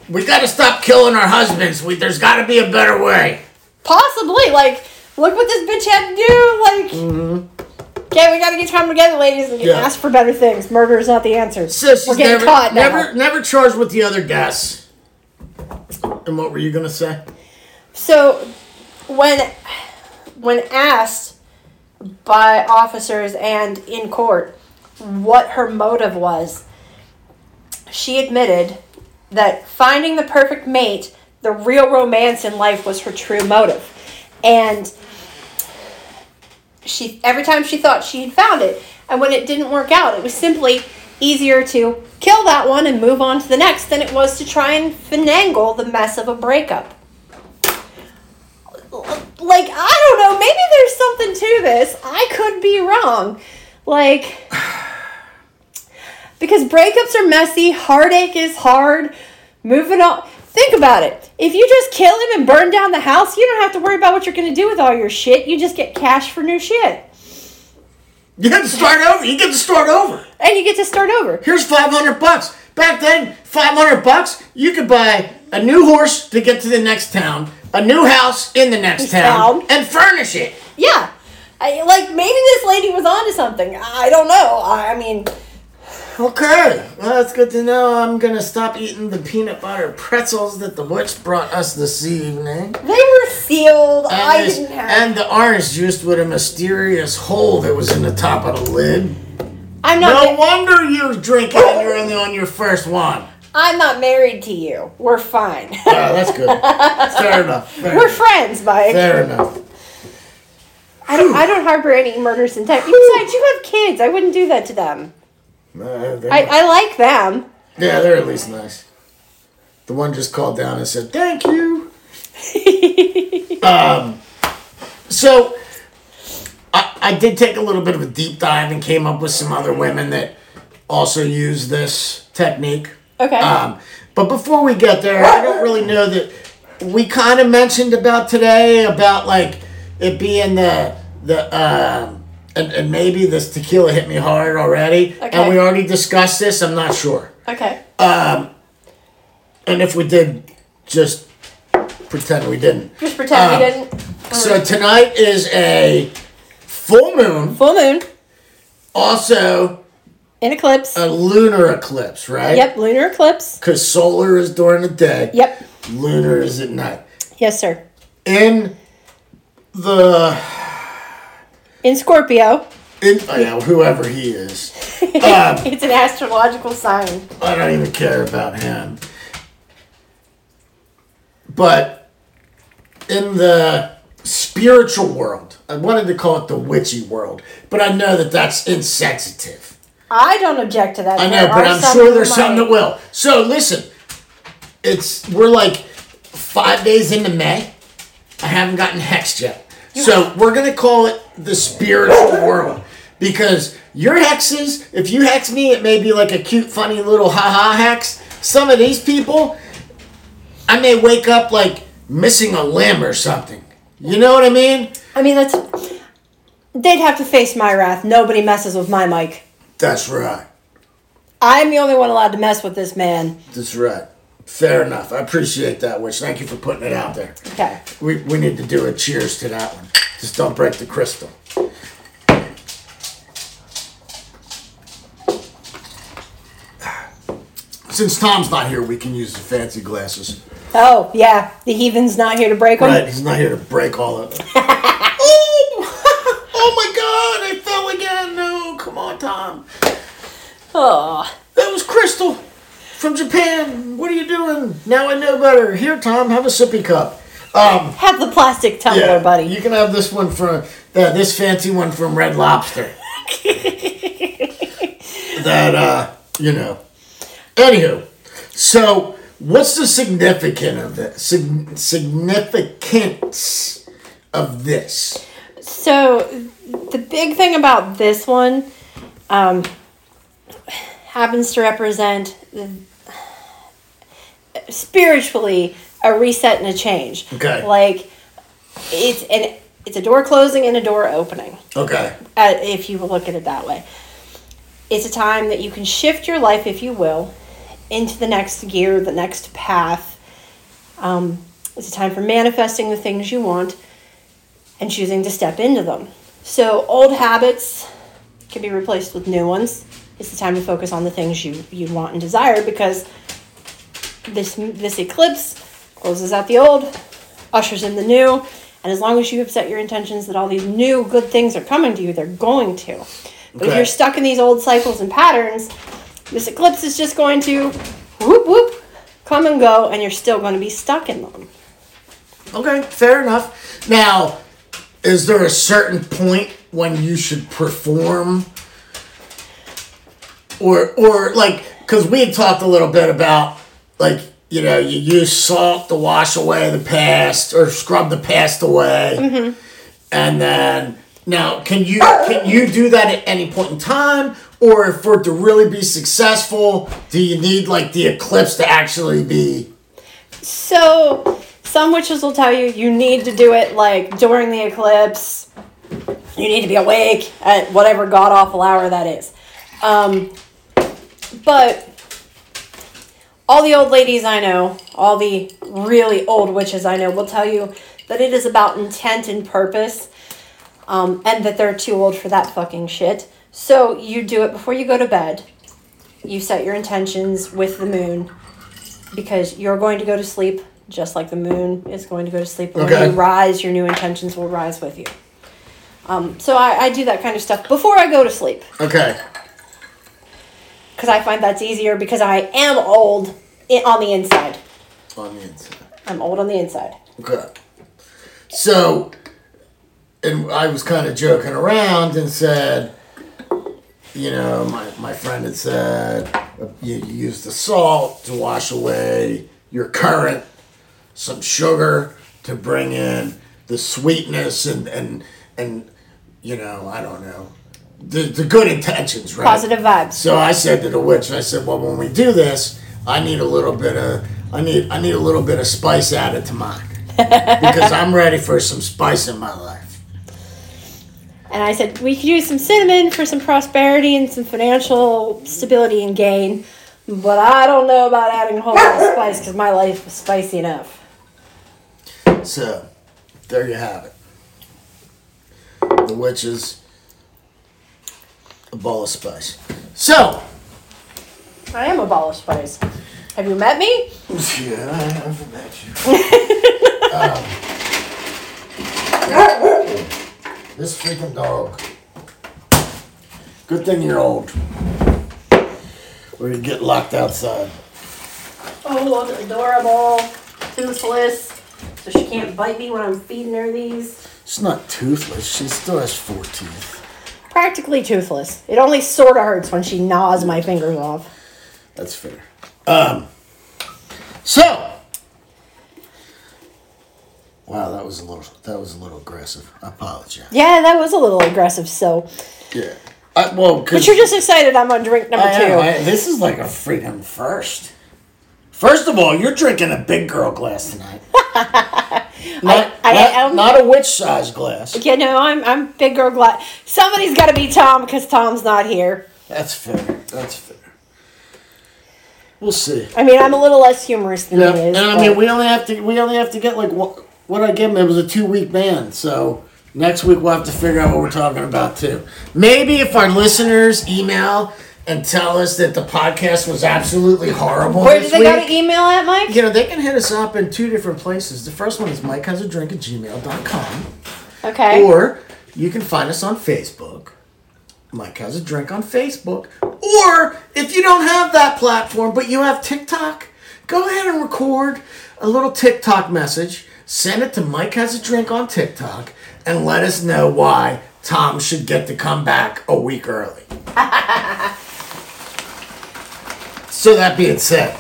We got to stop killing our husbands. We, there's got to be a better way. Possibly. Like, look what this bitch had to do. Like, okay, we gotta get time together, ladies, and Mm-hmm. Yeah. ask for better things. Murder is not the answer. Sis, We're getting never caught now. never never charged with the other deaths. And what were you gonna say? So, when when asked by officers and in court what her motive was, she admitted that finding the perfect mate, the real romance in life, was her true motive, and she every time she thought she had found it, and when it didn't work out, it was simply easier to kill that one and move on to the next than it was to try and finagle the mess of a breakup like I don't know, maybe there's something to this. I could be wrong. Like because breakups are messy, heartache is hard, moving on. Think about it. If you just kill him and burn down the house, you don't have to worry about what you're going to do with all your shit. You just get cash for new shit. You get to start over. You get to start over. And you get to start over. Here's five hundred bucks. Back then, five hundred bucks, you could buy a new horse to get to the next town, a new house in the next town, Town. and furnish it. Yeah. I, like maybe this lady was onto something. I don't know. I, I mean, Okay, well, that's good to know. I'm gonna stop eating the peanut butter pretzels that the witch brought us this evening. They were sealed. I And, this- didn't have. and the orange juice with a mysterious hole that was in the top of the lid. I'm No ma- wonder you're drinking and you're only on your first one. I'm not married to you. We're fine. Oh, that's good. Fair enough. Fair We're enough. friends, Mike. Fair enough. I don't, I don't harbor any murders intent. Besides, you have kids. I wouldn't do that to them. Uh, I, I like them. yeah, they're at least nice. The one just called down and said, "Thank you." um, so I, I did take a little bit of a deep dive and came up with some other women that also use this technique. Okay. Um, but before we get there, I don't really know that we kind of mentioned about today about like it being the the um, and, and maybe this tequila hit me hard already, Okay. and we already discussed this. I'm not sure, okay. Um, and if we did, just pretend we didn't. Just pretend um, we didn't. So tonight is a full moon, Full moon. also an eclipse. a lunar eclipse, right? yep. Lunar eclipse. Because solar is during the day. Yep. Lunar is at night. Yes, sir. in the In Scorpio. in oh yeah, whoever he is, um, It's an astrological sign. I don't even care about him. But in the spiritual world, I wanted to call it the witchy world, but I know that that's insensitive. I don't object to that. I know, but I'm sure there's some that will. So listen, it's we're like five days into May. I haven't gotten hexed yet. So we're gonna call it the spiritual world. Because your hexes, if you hex me, it may be like a cute, funny little haha hex. Some of these people, I may wake up like missing a limb or something. You know what I mean? I mean, that's. They'd have to face my wrath. Nobody messes with my mic. That's right. I'm the only one allowed to mess with this man. That's right. Fair enough. I appreciate that, Witch. Thank you for putting it out there. Okay. We, we need to do a cheers to that one. Just don't break the crystal. Since Tom's not here, we can use the fancy glasses. Oh, yeah. The heathen's not here to break them. Right, he's not here to break all of them. oh, oh my god, I fell again. No, come on, Tom. Oh. That was Crystal from Japan. What are you doing? Now I know better. Here, Tom, have a sippy cup. Um, Have the plastic tumbler, yeah, buddy. You can have this one from uh, this fancy one from Red Lobster. that uh, you know. Anywho, so what's the significance of this? Sig- significance of this? So, the big thing about this one um, happens to represent spiritually a reset and a change. Okay. Like, it's an it's a door closing and a door opening. Okay. uh, if you look at it that way. It's a time that you can shift your life, if you will, into the next gear, the next path. Um, it's a time for manifesting the things you want and choosing to step into them. So, old habits can be replaced with new ones. It's the time to focus on the things you, you want and desire because this this eclipse closes out the old, ushers in the new, and as long as you have set your intentions that all these new good things are coming to you, they're going to. But if you're stuck in these old cycles and patterns, this eclipse is just going to whoop whoop come and go, and you're still going to be stuck in them. Okay, fair enough. Now, is there a certain point when you should perform, or or like because we had talked a little bit about like you know you use salt to wash away the past or scrub the past away, and then now can you can you do that at any point in time? Or for it to really be successful, do you need like the eclipse to actually be So, some witches will tell you you need to do it like during the eclipse. You need to be awake at whatever god awful hour that is. Um, but all the old ladies I know, all the really old witches I know, will tell you that it is about intent and purpose, um, and that they're too old for that fucking shit. So you do it before you go to bed. you set your intentions with the moon because you're going to go to sleep just like the moon is going to go to sleep. When Okay. you rise, your new intentions will rise with you. Um, so I, I do that kind of stuff before I go to sleep Okay. because I find that's easier because I am old on the inside. On the inside. I'm old on the inside. Okay. So, and I was kind of joking around and said, you know, my, my friend had said you, you use the salt to wash away your current, some sugar to bring in the sweetness and, and, and you know, I don't know, the, the good intentions, right? Positive vibes. So I said to the witch, I said, "Well, when we do this, I need a little bit of, I need, I need a little bit of spice added to mine because I'm ready for some spice in my life." And I said, we could use some cinnamon for some prosperity and some financial stability and gain. But I don't know about adding a whole lot of spice because my life is spicy enough. So, there you have it. The witch is a ball of spice. So, I am a ball of spice. Have you met me? yeah, I have met you. Um, this freaking dog. Good thing you're old. Or you'd get locked outside. Oh, look, adorable. Toothless. So she can't bite me when I'm feeding her these. She's not toothless. She still has four teeth. Practically toothless. It only sort of hurts when she gnaws my fingers off. That's fair. Um. So. Wow, that was a little. That was a little aggressive. I apologize. Yeah, that was a little aggressive, so. Yeah. I, well, But you're just excited I'm on drink number I two. am. I- this is like a freaking first. First of all, you're drinking a big girl glass tonight. not, I not, am- not a witch size glass. Yeah, no, I'm I'm big girl glad. Somebody's got to be Tom because Tom's not here. That's fair. That's fair. We'll see. I mean, I'm a little less humorous than Yeah, he and. I mean, we only have to we only have to get like what what I give him. It was a two week ban, so next week we'll have to figure out what we're talking about too. Maybe if our listeners email and tell us that the podcast was absolutely horrible Where do they got to email at, Mike? you know, they can hit us up in two different places. The first one is Mike has a drink at gmail.com. Okay. Or you can find us on Facebook. Mike has a drink on Facebook. Or if you don't have that platform, but you have TikTok, go ahead and record a little TikTok message. Send it to Mike has a drink on TikTok and let us know why Tom should get to come back a week early. so that being said,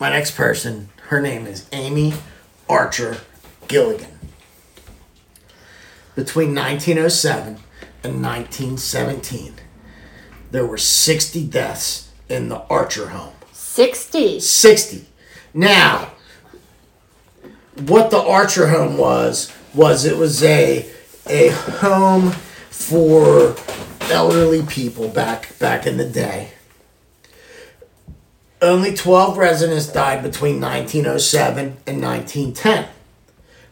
my next person, her name is Amy Archer Gilligan. Between 1907 and 1917, there were 60 deaths in the Archer home. 60. 60. Now, what the Archer home was was it was a a home for elderly people back back in the day. Only 12 residents died between 1907 and 1910.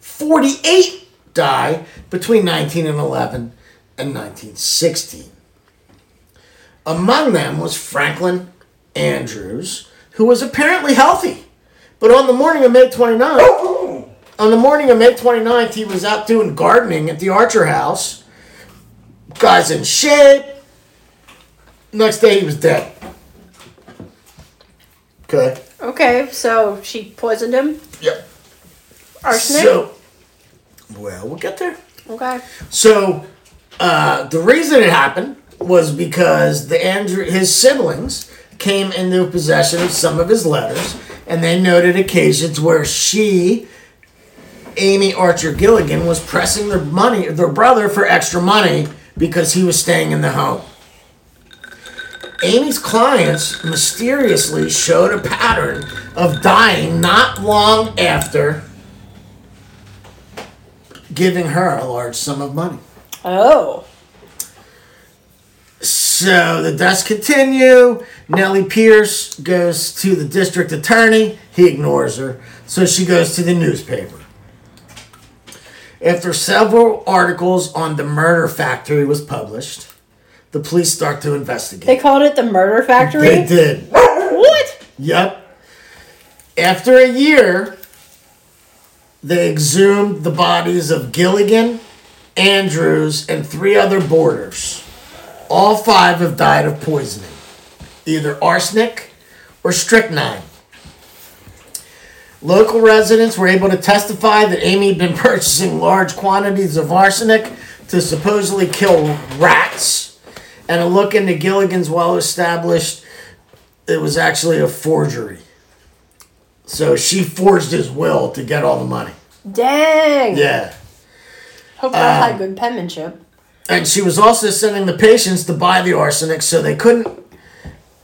48 died between 1911 and 1916. Among them was Franklin Andrews, who was apparently healthy. But on the morning of May 29th, on the morning of May 29th, he was out doing gardening at the Archer house. Guy's in shape. Next day, he was dead. Okay. Okay, so she poisoned him. Yep. Arsenic. So, well, we'll get there. okay. So, uh, the reason it happened was because the Andrew, his siblings, came into possession of some of his letters, and they noted occasions where she, Amy Archer Gilligan, was pressing their money, their brother, for extra money because he was staying in the home. Amy's clients mysteriously showed a pattern of dying not long after giving her a large sum of money. Oh. So the deaths continue. Nellie Pierce goes to the district attorney. He ignores her. So she goes to the newspaper. After several articles on the murder factory was published, the police start to investigate. They called it the murder factory. They did. What? Yep. After a year, they exhumed the bodies of Gilligan, Andrews, and three other boarders. All five have died of poisoning, either arsenic or strychnine. Local residents were able to testify that Amy had been purchasing large quantities of arsenic to supposedly kill rats. And a look into Gilligan's well established it was actually a forgery. So she forged his will to get all the money. Dang. Yeah. Hope that had good penmanship. And she was also sending the patients to buy the arsenic, so they couldn't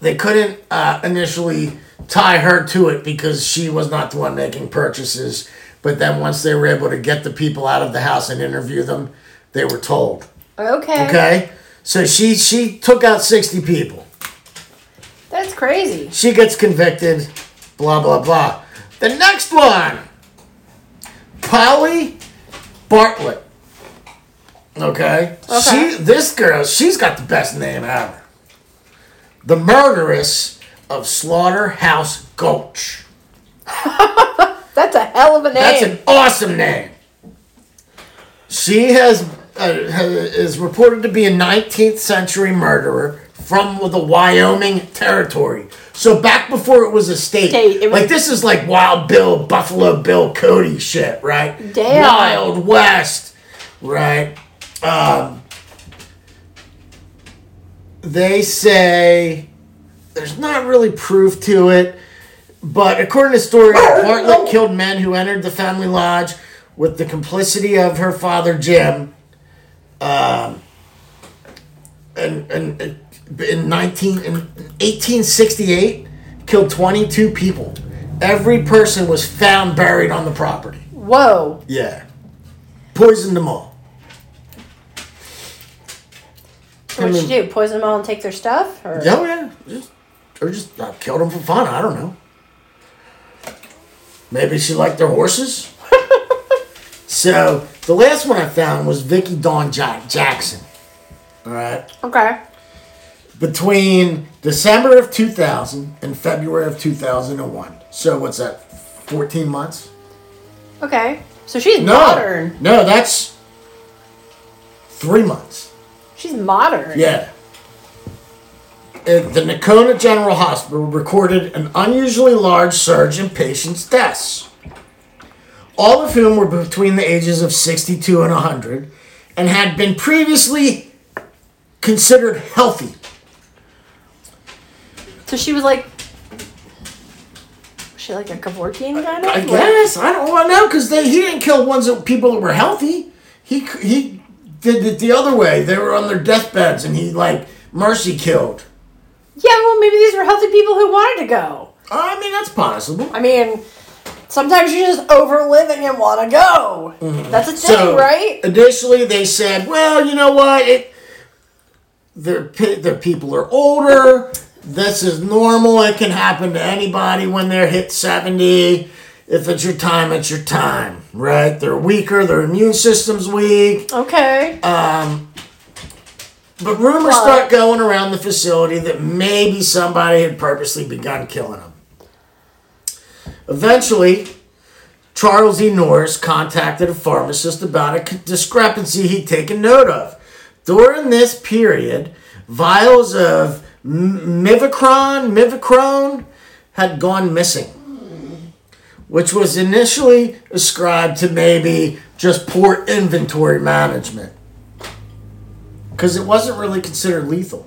they couldn't uh, initially tie her to it because she was not the one making purchases. But then once they were able to get the people out of the house and interview them, they were told. Okay. Okay? So she she took out 60 people. That's crazy. She gets convicted, blah, blah, blah. The next one Polly Bartlett. Okay? Okay. She, this girl, she's got the best name ever. The murderess of Slaughterhouse Gulch. That's a hell of a name. That's an awesome name. She has uh, is reported to be a 19th century murderer from the Wyoming territory. So back before it was a state. State, was- like this is like Wild Bill, Buffalo Bill, Cody shit, right? Damn. Wild West, right? Um, they say there's not really proof to it. But according to story, Bartlett killed men who entered the family lodge with the complicity of her father Jim. Um, and, and, and in 19 in 1868, killed 22 people. Every person was found buried on the property. Whoa. Yeah, poisoned them all. What'd I she mean- do? Poison them all and take their stuff? Or? Oh yeah, just or just uh, killed them for fun. I don't know. Maybe she liked their horses. so the last one I found was Vickie Dawn Jack- Jackson. All right, Okay. Between December of 2000 and February of 2001. So what's that? 14 months? Okay. So she's No, modern. no, that's three months. She's modern. Yeah. The Nocona General Hospital recorded an unusually large surge in patients' deaths, all of whom were between the ages of 62 and 100 and had been previously considered healthy. So she was like. Was she like a Kevorkian kind of? I Like- guess. I don't want to know because he didn't kill ones that people that were healthy. He, he did it the other way. They were on their deathbeds and he, like, mercy killed. Yeah, well, maybe these were healthy people who wanted to go. I mean, that's possible. I mean, sometimes you just over living and want to go. That's a thing, Mm-hmm. So right? initially they said, well, you know what? It, their their people are older. This is normal. It can happen to anybody when they're hit seventy. If it's your time, it's your time, right? They're weaker. Their immune system's weak. Okay. Um, But rumors Well- start going around the facility that maybe somebody had purposely begun killing them. Eventually, Charles E. Norris contacted a pharmacist about a discrepancy he'd taken note of. During this period, vials of M- Mivacron, had gone missing, which was initially ascribed to maybe just poor inventory management because it wasn't really considered lethal.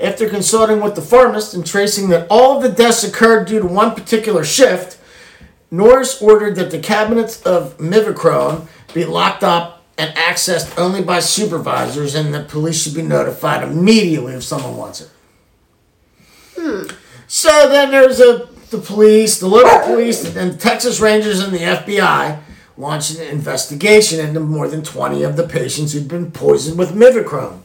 After consulting with the pharmacist and tracing that all the deaths occurred due to one particular shift, Norris ordered that the cabinets of Mivacron be locked up and accessed only by supervisors, and the police should be notified immediately if someone wants it. Hmm. So then there's a the police, the local police, and the Texas Rangers and the FBI launched an investigation into more than 20 of the patients who'd been poisoned with Mivacron.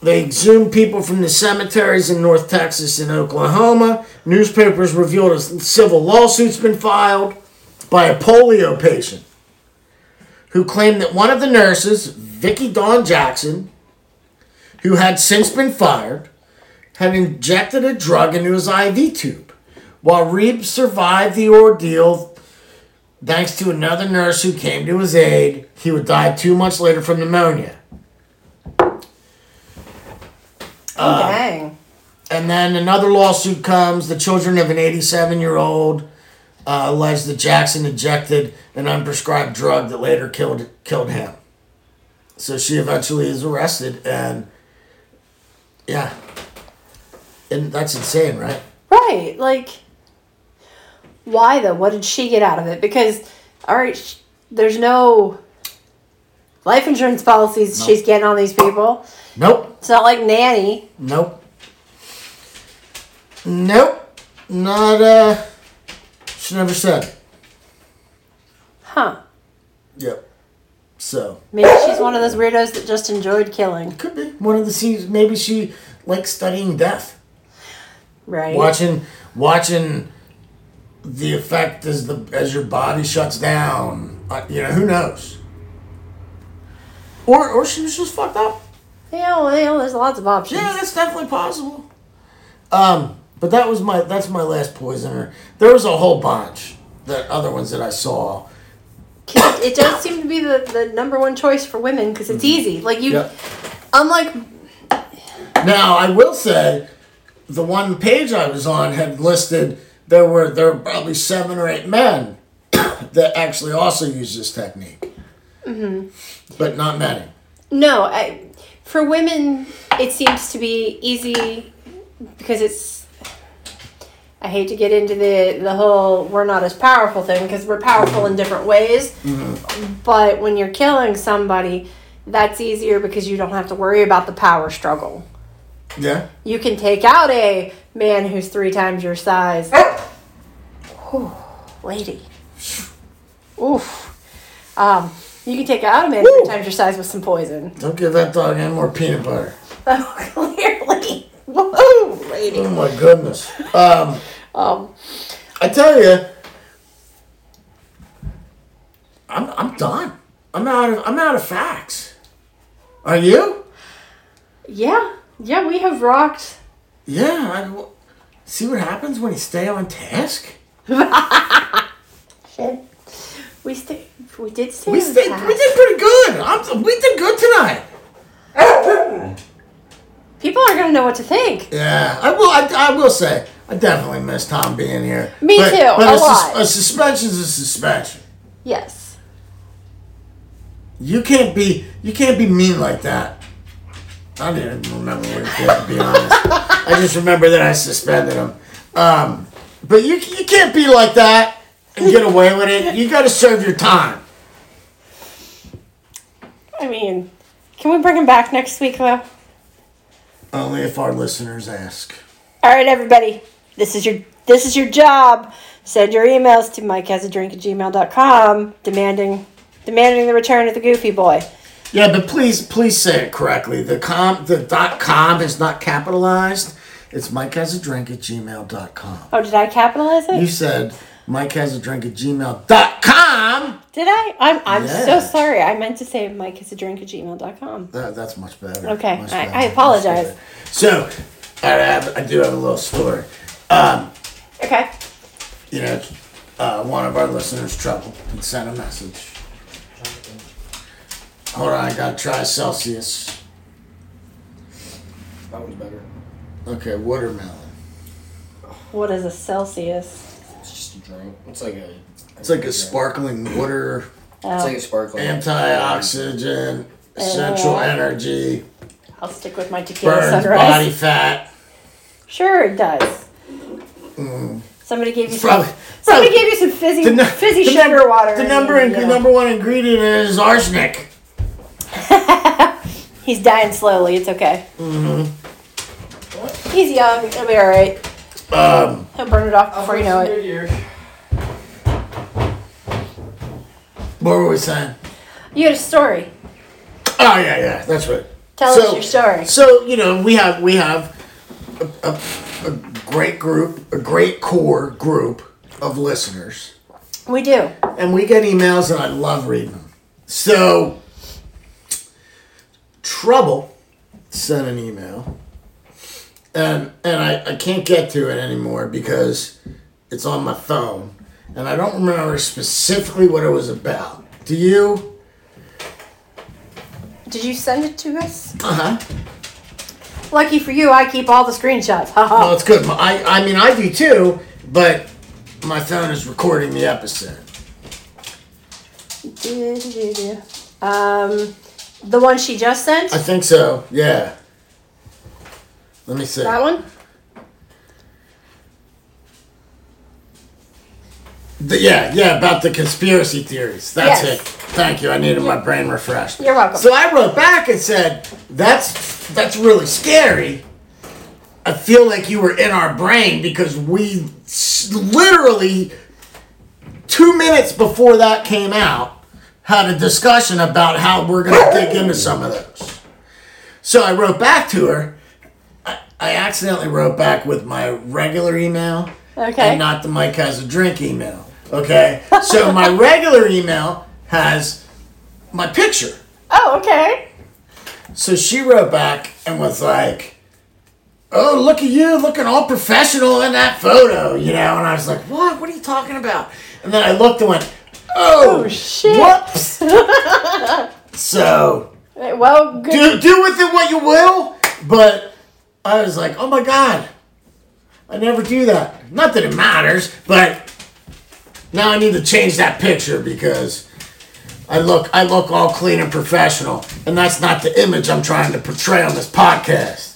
They exhumed people from the cemeteries in North Texas and Oklahoma. Newspapers revealed a civil lawsuit's been filed by a polio patient who claimed that one of the nurses, Vickie Dawn Jackson, who had since been fired, had injected a drug into his IV tube. While Reeb survived the ordeal, thanks to another nurse who came to his aid, he would die two months later from pneumonia. Oh, dang. And then another lawsuit comes. The children of an 87 year old uh, alleged that Jackson injected an unprescribed drug that later killed killed him. So she eventually is arrested, and yeah, and that's insane, right? Right. Like, why though? What did she get out of it? Because, all right, sh- there's no life insurance policies she's getting on these people. Nope, It's not like nanny. nope, nope, not uh. She never said. Huh. Yep. So Maybe she's one of those weirdos that just enjoyed killing. could be one of the scenes. Maybe she likes studying death. Right. watching watching the effect as the as your body shuts down uh, you know who knows or or she was just fucked up Yeah, well, know, there's lots of options. yeah that's definitely possible um but that was my that's my last poisoner there was a whole bunch that other ones that i saw. it, it does seem to be the, the number one choice for women because it's easy. Like you, Yep. unlike now i will say the one page i was on had listed there were there were probably seven or eight men that actually also use this technique mm-hmm. but not many no, I, for women it seems to be easy because it's. I hate to get into the the whole we're not as powerful thing because we're powerful in different ways, but when you're killing somebody, that's easier because you don't have to worry about the power struggle. yeah You can take out a man who's three times your size. Whew, lady. Oof. Um, you can take out a man three times your size with some poison. Don't give that dog any more peanut butter. Oh, clearly. Whoa, lady. Oh my goodness. Um, Um, I tell you, I'm I'm done. I'm out of I'm out of facts. Are you? yeah. Yeah, we have rocked. Yeah. I, see what happens when you stay on task. We stay. We did stay. We on stayed. task. We did pretty good. I'm, we did good tonight. People are gonna know what to think. Yeah, I will. I, I will say, I definitely miss Tom being here. Me But- too, But a sus- lot. a suspension's a suspension. Yes. You can't be you can't be mean like that. I didn't even remember what it did to be honest. I just remember that I suspended him. Um, but you you can't be like that and get away with it. You got to serve your time. I mean, can we bring him back next week though? Only if our listeners ask. All right, everybody. This is your this is your job. Send your emails to mike has a drink at gmail.com demanding demanding the return of the goofy boy. Yeah, but please please say it correctly. The com the dot com is not capitalized. It's Mike has a drink at gmail.com. Oh, did I capitalize it? You said Mike has a drink at gmail.com. did I? I'm I'm Yeah. so sorry. I meant to say mike has a drink at gmail.com. That, that's much better. Okay, Much I- better, I apologize. So, I, have, I do have a little story. Um, Okay. you know, uh, one of our listeners, Trouble, had sent a message. Hold on, I gotta try Celsius. That one's better. Okay, watermelon. What is a Celsius? It's just a. It's like a. It's like a sparkling water, Oh, It's like a sparkling. antioxidant, essential Oh. energy, I'll stick with my tequila burns sunrise. body fat. Sure, it does. Somebody gave you some. Somebody probably- gave you some fizzy, the, fizzy the sugar number, water. The and, number, you know. number one ingredient is arsenic. He's dying slowly. It's okay. Mm-hmm. He's young. He'll be all right. Um, He'll burn it off before you know it. What were we saying? You had a story. Oh yeah, yeah, that's right. Tell us your story. So you know, we have we have a, a, a great group, a great core group of listeners, We do. and we get emails, and I love reading them. So, trouble sent an email, and and I, I can't get to it anymore because it's on my phone, and I don't remember specifically what it was about. Do you? Did you send it to us? Uh huh. Lucky for you, I keep all the screenshots. Well, it's good. I I mean I do too, but my phone is recording the episode. Um, the one she just sent. I think so. Yeah. Let me see. That one. The- yeah, yeah, about the conspiracy theories. That's Yes. it. Thank you. I needed my brain refreshed. You're welcome. So I wrote back and said, "That's that's really scary. I feel like you were in our brain because we literally two minutes before that came out had a discussion about how we're going to dig into some of those." So I wrote back to her. I, I accidentally wrote back with my regular email Okay. and not the Mike has a drink email. Okay, so my regular email has my picture. oh, okay. So she wrote back and was like, "Oh, look at you, looking all professional in that photo," you know. And I was like, "What? What are you talking about?" And then I looked and went, "Oh, Oh, shit. Whoops." so Well, good. do do with it what you will, but I was like, "Oh my god." I never do that. Not that it matters, but now I need to change that picture because I look I look all clean and professional, and that's not the image I'm trying to portray on this podcast.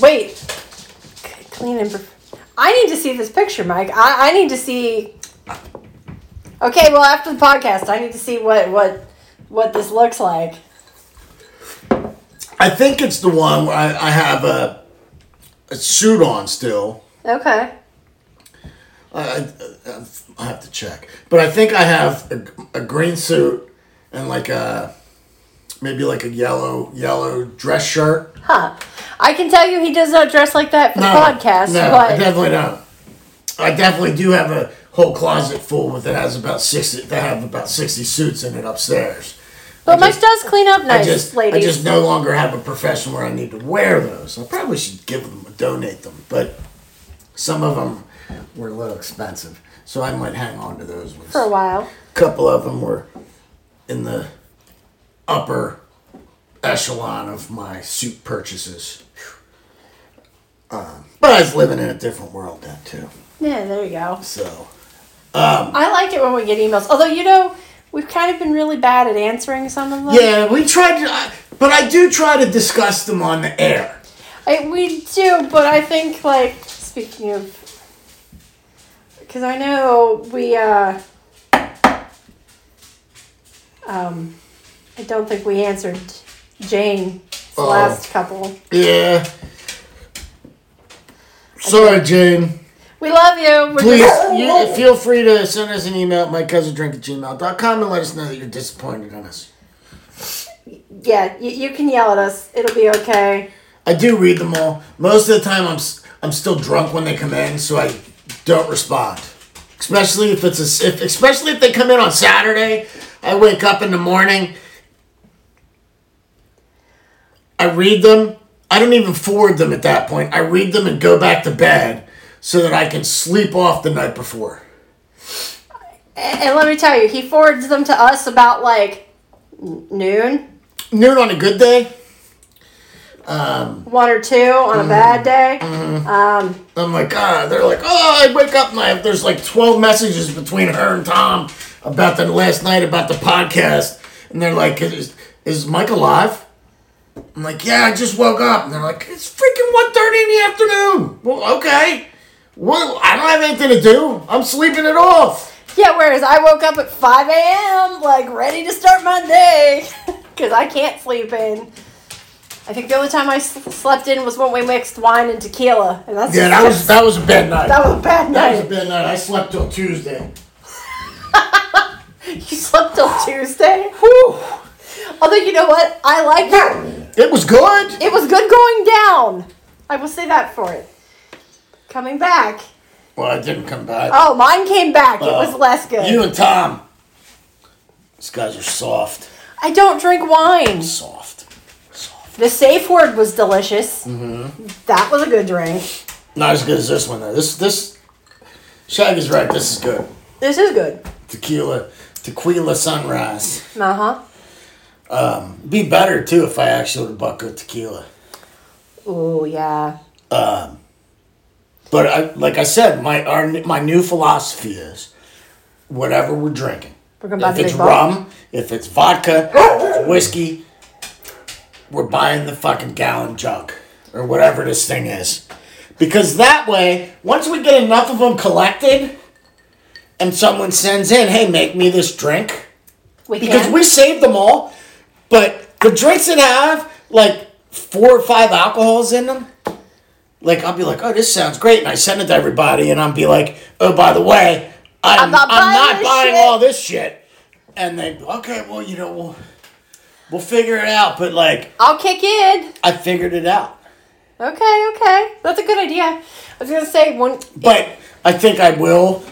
Wait. Clean and. Perf- I need to see this picture, Mike. I, I need to see. Okay, well, after the podcast, I need to see what what what this looks like. I think it's the one where I, I have a, a suit on still. Okay. I, I, I have to check, but I think I have a, a green suit and like a maybe like a yellow yellow dress shirt. Huh. I can tell you he does not dress like that for the podcast, no, I definitely don't. I definitely do have a whole closet full with it has about sixty. That have about sixty suits in it upstairs. but I Mike just- does clean up I nice, just, ladies. I just no longer have a profession where I need to wear those. I probably should give them, donate them, but some of them were a little expensive, so I might hang on to those ones. for a while. A couple of them were in the upper echelon of my suit purchases. Um, but I was living in a different world then too. Yeah, there you go. So I like it when we get emails. Although you know, we've kind of been really bad at answering some of them. yeah, we tried to, but I do try to discuss them on the air. I, we do, but I think like speaking of, because I know we. uh Um, I don't think we answered Jane the Oh. last couple. Yeah. Sorry, Jane. We love you. We're Please, you, feel free to send us an email at mikehasadrink at gmail.com and let us know that you're disappointed in us. yeah, you, you can yell at us. It'll be okay. I do read them all. Most of the time, I'm I'm still drunk when they come in, so I don't respond. Especially if it's a, if, especially if they come in on Saturday. I wake up in the morning. I read them. I don't even forward them at that point. I read them and go back to bed so that I can sleep off the night before. And, and let me tell you, he forwards them to us about like noon, Noon on a good day, one or two on a bad day. Um, I'm like, ah, they're like, oh, I wake up and I have, there's like 12 messages between her and Tom about the last night about the podcast. And they're like, is, is Mike alive? I'm like, yeah, I just woke up. And they're like, it's freaking 1.30 in the afternoon. Well, okay. Well, I don't have anything to do. I'm sleeping it off. Yeah, whereas I woke up at 5 a.m., like ready to start my day because I can't sleep in. I think the only time I s- slept in was when we mixed wine and tequila, and that's Yeah, that was that was a bad night. that was a bad night. That was a night. bad night. I slept till Tuesday. You slept till Tuesday. Whew. Although you know what, I like it. It was good. It was good going down. I will say that for it. Coming back. Well, I didn't come back. Oh, mine came back. It was less good. You and Tom. These guys are soft. I don't drink wine. Soft. The safe word was delicious. Mm-hmm. That was a good drink. Not as good as this one though. This this Shaggy's right. This is good. This is good. Tequila, tequila sunrise. Uh huh. Be better too if I actually would have bought good tequila. Oh yeah. Um, But I, like I said, my our my new philosophy is, whatever we're drinking, We're gonna if it's rum, if it's vodka, if it's whiskey, we're buying the fucking gallon jug or whatever this thing is, because that way, once we get enough of them collected, and someone sends in, hey, make me this drink, We because can. we saved them all, but the drinks that have like four or five alcohols in them, like I'll be like, oh, this sounds great, and I send it to everybody, and I'll be like, oh, by the way, I'm, I'm not I'm buying not this buying all this shit, and they, okay, well, you know, we'll we'll figure it out, but like I'll kick in. I figured it out, Okay, okay. That's a good idea. I was gonna say one. but I think I will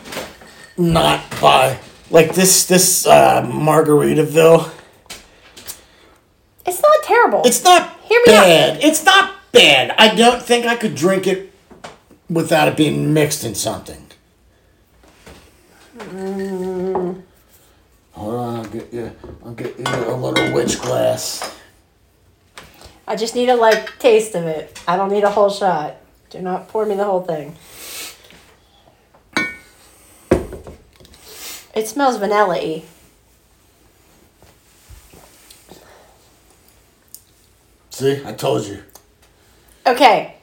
not buy like this this uh, Margaritaville. It's not terrible. It's not Hear me out. bad. It's not bad. I don't think I could drink it without it being mixed in something. Mm. Get you. I'll get you a little witch glass. I just need a like taste of it. I don't need a whole shot. Do not pour me the whole thing. It smells vanilla-y. See, I told you. Okay.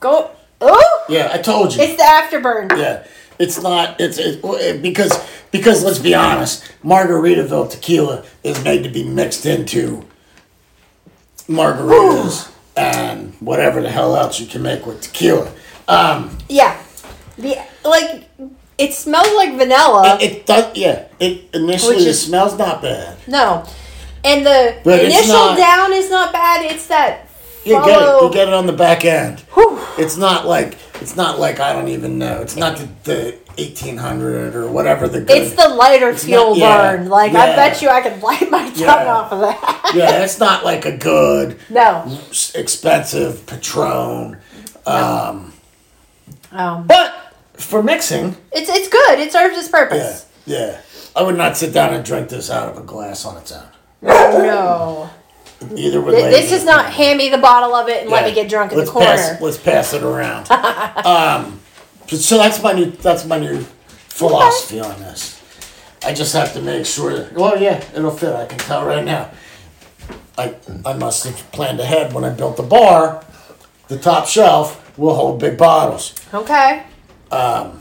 Go. Oh, Yeah, I told you. it's the afterburn. Yeah, it's not. It's it, it- because because let's be honest, Margaritaville tequila is made to be mixed into margaritas and whatever the hell else you can make with tequila. Um, Yeah. The like it smells like vanilla. it, it does. Yeah, it initially Which it is- smells not bad. no. And the But initial not- down is not bad. It's that You get it. You get it on the back end. Whew. It's not like it's not like I don't even know. It's not the, the eighteen hundred or whatever the good. It's the lighter fuel not- yeah, burn. Like I bet you I could light my tongue Yeah. off of that. yeah, it's not like a good no. expensive Patron. Um, Um, but for mixing, it's it's good. It serves its purpose. yeah, yeah. I would not sit down and drink this out of a glass on its own. No. Either Th- This is not hand me the bottle of it and let me get drunk in let's the corner. Pass, let's pass it around. um, so that's my new that's my new philosophy on this. I just have to make sure. That, well, yeah, it'll fit. I can tell right now. I I must have planned ahead when I built the bar. The top shelf will hold big bottles. Okay. Um,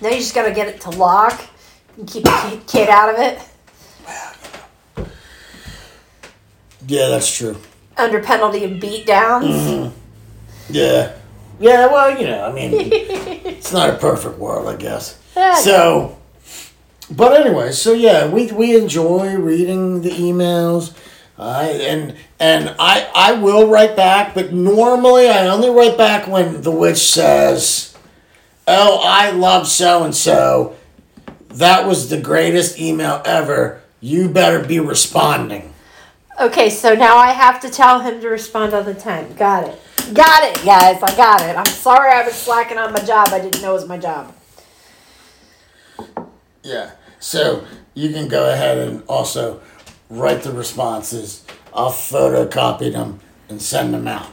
Now you just gotta get it to lock and keep the kid out of it yeah, that's true. under penalty of beat downs. Mm-hmm. Yeah. Yeah, well, you know, I mean, it's not a perfect world, I guess. So, but anyway, so yeah, we we enjoy reading the emails. I and and I I will write back, but normally I only write back when the witch says, "Oh, I love so and so. That was the greatest email ever. You better be responding." Okay, so now I have to tell him to respond on the time. Got it. Got it, guys. I got it. I'm sorry I was slacking on my job. I didn't know it was my job. Yeah. So you can go ahead and also write the responses. I'll photocopy them and send them out.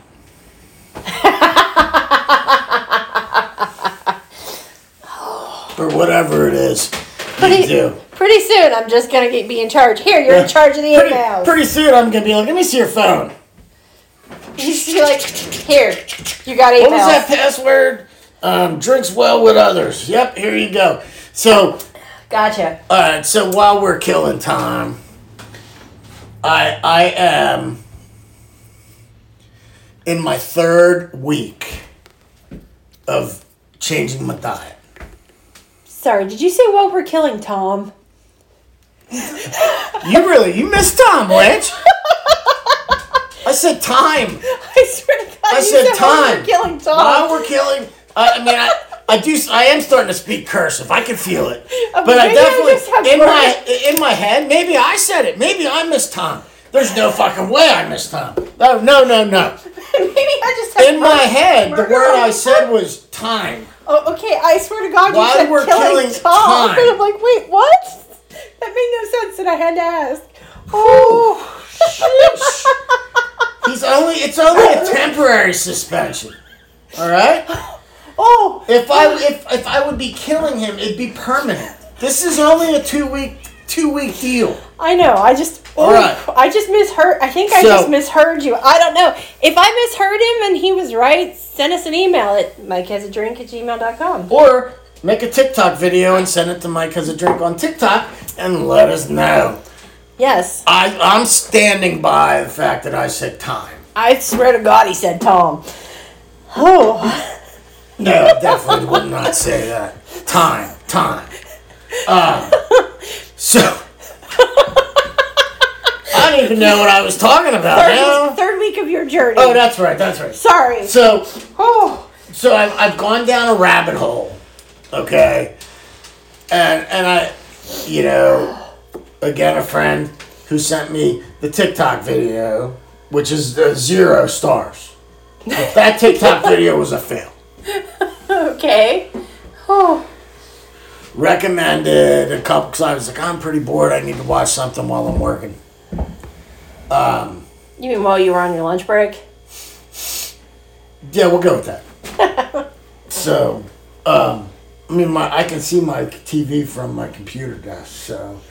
or whatever it is you Pretty, do. pretty soon, I'm just gonna get, be in charge. Here, you're in charge of the Pretty, emails. pretty soon I'm gonna be like, let me see your phone. You be like, here, you got emails. What was that password? Um, drinks well with others. Yep, here you go. So Gotcha. All right, so while we're killing time, I I am in my third week of changing my diet. Sorry, did you say while we're killing Tom? You really you missed Tom, Lynch. I said time. I swear to God, I you said time. We're killing Tom. While we're killing, I, I mean I. I do. I am starting to speak cursive. I can feel it, but I definitely just have in my in my head. Maybe I said it. Maybe I missed time. There's no fucking way I missed Tom. No, no, no, no. Maybe I just have In my head, the word I said was time. Oh, okay. I swear to God, While you said we're killing, killing Tom. time. And I'm like, wait, what? That made no sense, and I had to ask. Oh, He's only it's only a temporary suspension. All right? oh. If I if if I would be killing him, it'd be permanent. This is only a two week two week deal. I know. I just. All oh. I just misheard. I think I So- just misheard you. I don't know. If I misheard him and he was right, send us an email at mikehasAdrink at gmail.com. Or make a TikTok video and send it to Mike has a drink on TikTok and let us know. Yes. I I'm standing by the fact that I said time. I swear to God, he said Tom. Oh. No, definitely would not say that. Time, time. Um, so I don't even know what I was talking about Third, now. third week of your journey. Oh, that's right, that's right. Sorry. So Oh. so I've, I've gone down a rabbit hole, okay, and and I, you know, again a friend who sent me the TikTok video, which is uh, zero stars. that TikTok video was a fail. Okay. Oh. Recommended a couple because I was like I'm pretty bored. I need to watch something while I'm working. You mean while you were on your lunch break? Yeah, we'll go with that. so, um, I mean, my I can see my TV from my computer desk. So,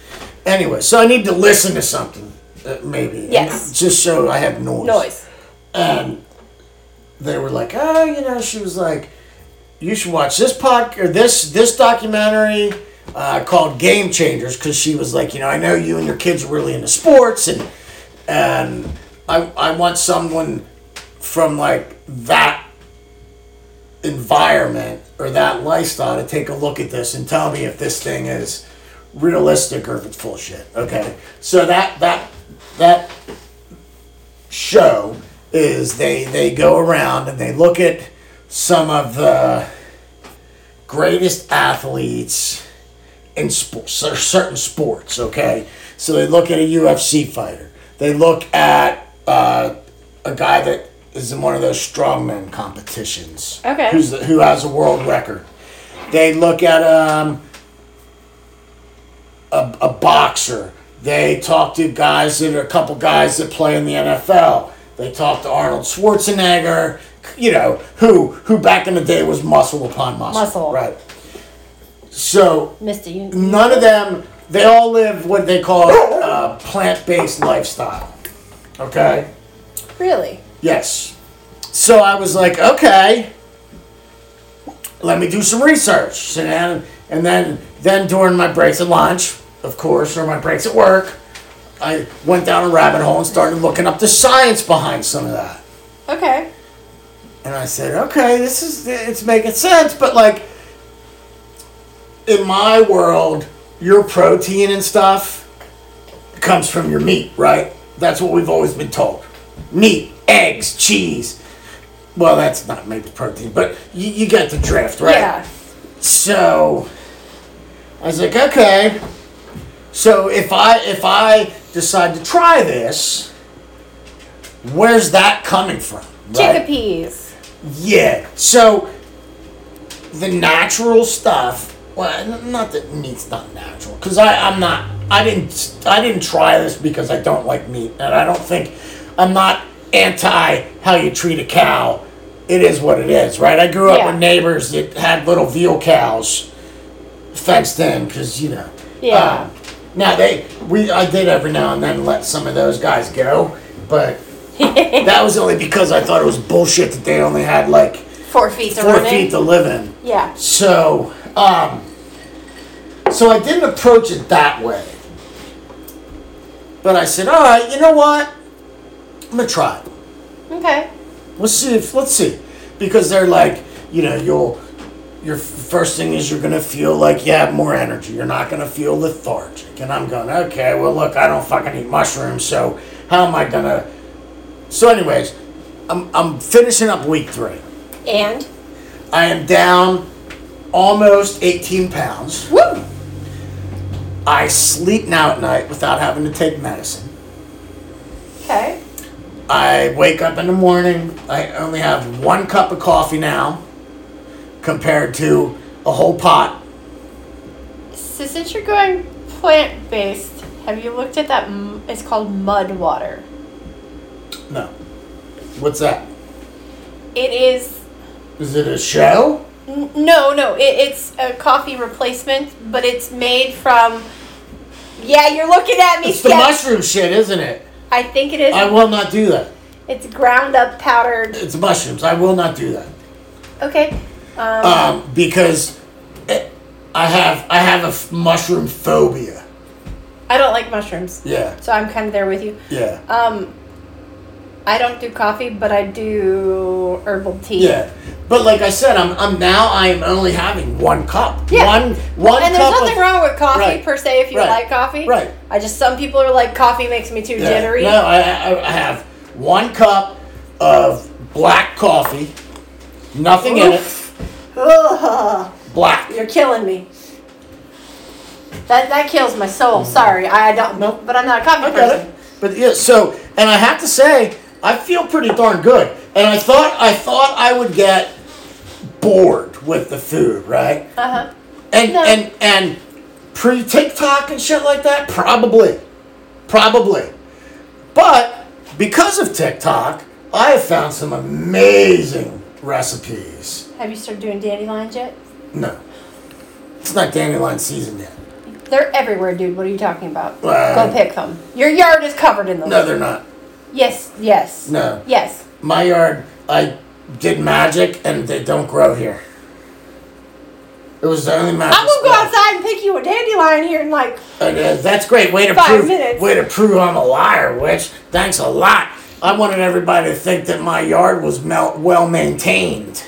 anyway, so I need to listen to something, uh, maybe. Yes. Just so I have noise. Noise. And they were like, oh, you know, she was like, you should watch this pod or this this documentary uh, called Game Changers because she was like, you know, I know you and your kids are really into sports and and I I want someone from like that environment or that lifestyle to take a look at this and tell me if this thing is realistic or if it's full shit. Okay, so that that that show is they they go around and they look at some of the greatest athletes in sports, or certain sports. Okay, so they look at a UFC fighter. They look at uh, a guy that is in one of those strongman competitions. Okay. who's the, who has a world record. They look at um, a, a boxer. They talk to guys that are a couple guys that play in the NFL. They talk to Arnold Schwarzenegger, you know, who who back in the day was muscle upon muscle. Muscle. Right. So Misty, you. none of them they all live what they call a plant-based lifestyle. Okay? Really? Yes. So I was like, okay, let me do some research. And then, and then, then during my breaks at lunch, of course, or my breaks at work, I went down a rabbit hole and started looking up the science behind some of that. Okay. And I said, okay, this is it's making sense, but like in my world, your protein and stuff comes from your meat, right? That's what we've always been told. Meat, eggs, cheese. Well, that's not maybe protein, but you, you get the drift, right? Yeah. So I was like, okay. So if I if I decide to try this, where's that coming from? right? Chickpeas. Yeah. So the natural stuff. Well, not that meat's not natural, because I I'm not. I didn't I didn't try this because I don't like meat, and I don't think I'm not anti how you treat a cow. It is what it is, right? I grew up Yeah. with neighbors that had little veal cows fenced in, because you know. Yeah. uh, now they we I did every now and then let some of those guys go, but that was only because I thought it was bullshit that they only had like Four feet to four run feet in. to live in. Yeah. So, um, so I didn't approach it that way. But I said, all right, you know what? I'm gonna try it. Okay. Let's see if let's see, because they're like, you know, you'll. Your first thing is you're gonna feel like you have more energy. You're not gonna feel lethargic. And I'm going, okay, well look, I don't fucking eat mushrooms, so how am I gonna? So, anyways, I'm I'm finishing up week three. And. I am down almost 18 pounds. Woo! I sleep now at night without having to take medicine. Okay. I wake up in the morning. I only have one cup of coffee now, compared to a whole pot. So since you're going plant based, have you looked at that? It's called mud water. No. What's that? It is Is it a show? n- no, no. It, it's a coffee replacement, but it's made from. Yeah, you're looking at me. It's the mushroom shit, isn't it? I think it is. I will not do that. it's ground up powdered. It's mushrooms. I will not do that. Okay. Um, Um, because it, I have I have a f- mushroom phobia. I don't like mushrooms, Yeah, so I'm kind of there with you. yeah, Um, I don't do coffee, but I do herbal tea. yeah. But like I said, I'm I'm now I am only having one cup. Yeah. One one And there's nothing of, wrong with coffee Right. per se if you Right. like coffee. Right. I just some people are like coffee makes me too Yeah. jittery. No, I, I I have one cup of black coffee. Nothing in it. Ugh, Black. you're killing me. That that kills my soul. Sorry, I don't. No. But I'm not a coffee I got person. it. But yeah, so and I have to say, I feel pretty darn good. And I thought I thought I would get bored with the food, right? Uh huh. And No. and and pre TikTok and shit like that, probably, probably. But because of TikTok, I have found some amazing recipes. Have you started doing dandelions yet? No, it's not dandelion season yet. They're everywhere, dude. What are you talking about? Well- Go pick them. Your yard is covered in them. No, they're not. Yes. Yes. No, Yes. my yard, I did magic, and they don't grow here. It was the only magic. I'm gonna go spell. outside and pick you a dandelion here in like And, uh, that's great. Way to Five prove. minutes. Way to prove I'm a liar, witch. Thanks a lot. I wanted everybody to think that my yard was mel- well maintained.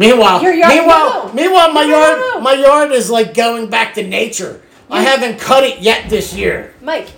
Meanwhile, Your yard- meanwhile, no. meanwhile, my No, no, yard, no, no. my yard is like going back to nature. I You- haven't cut it yet this year. Mike.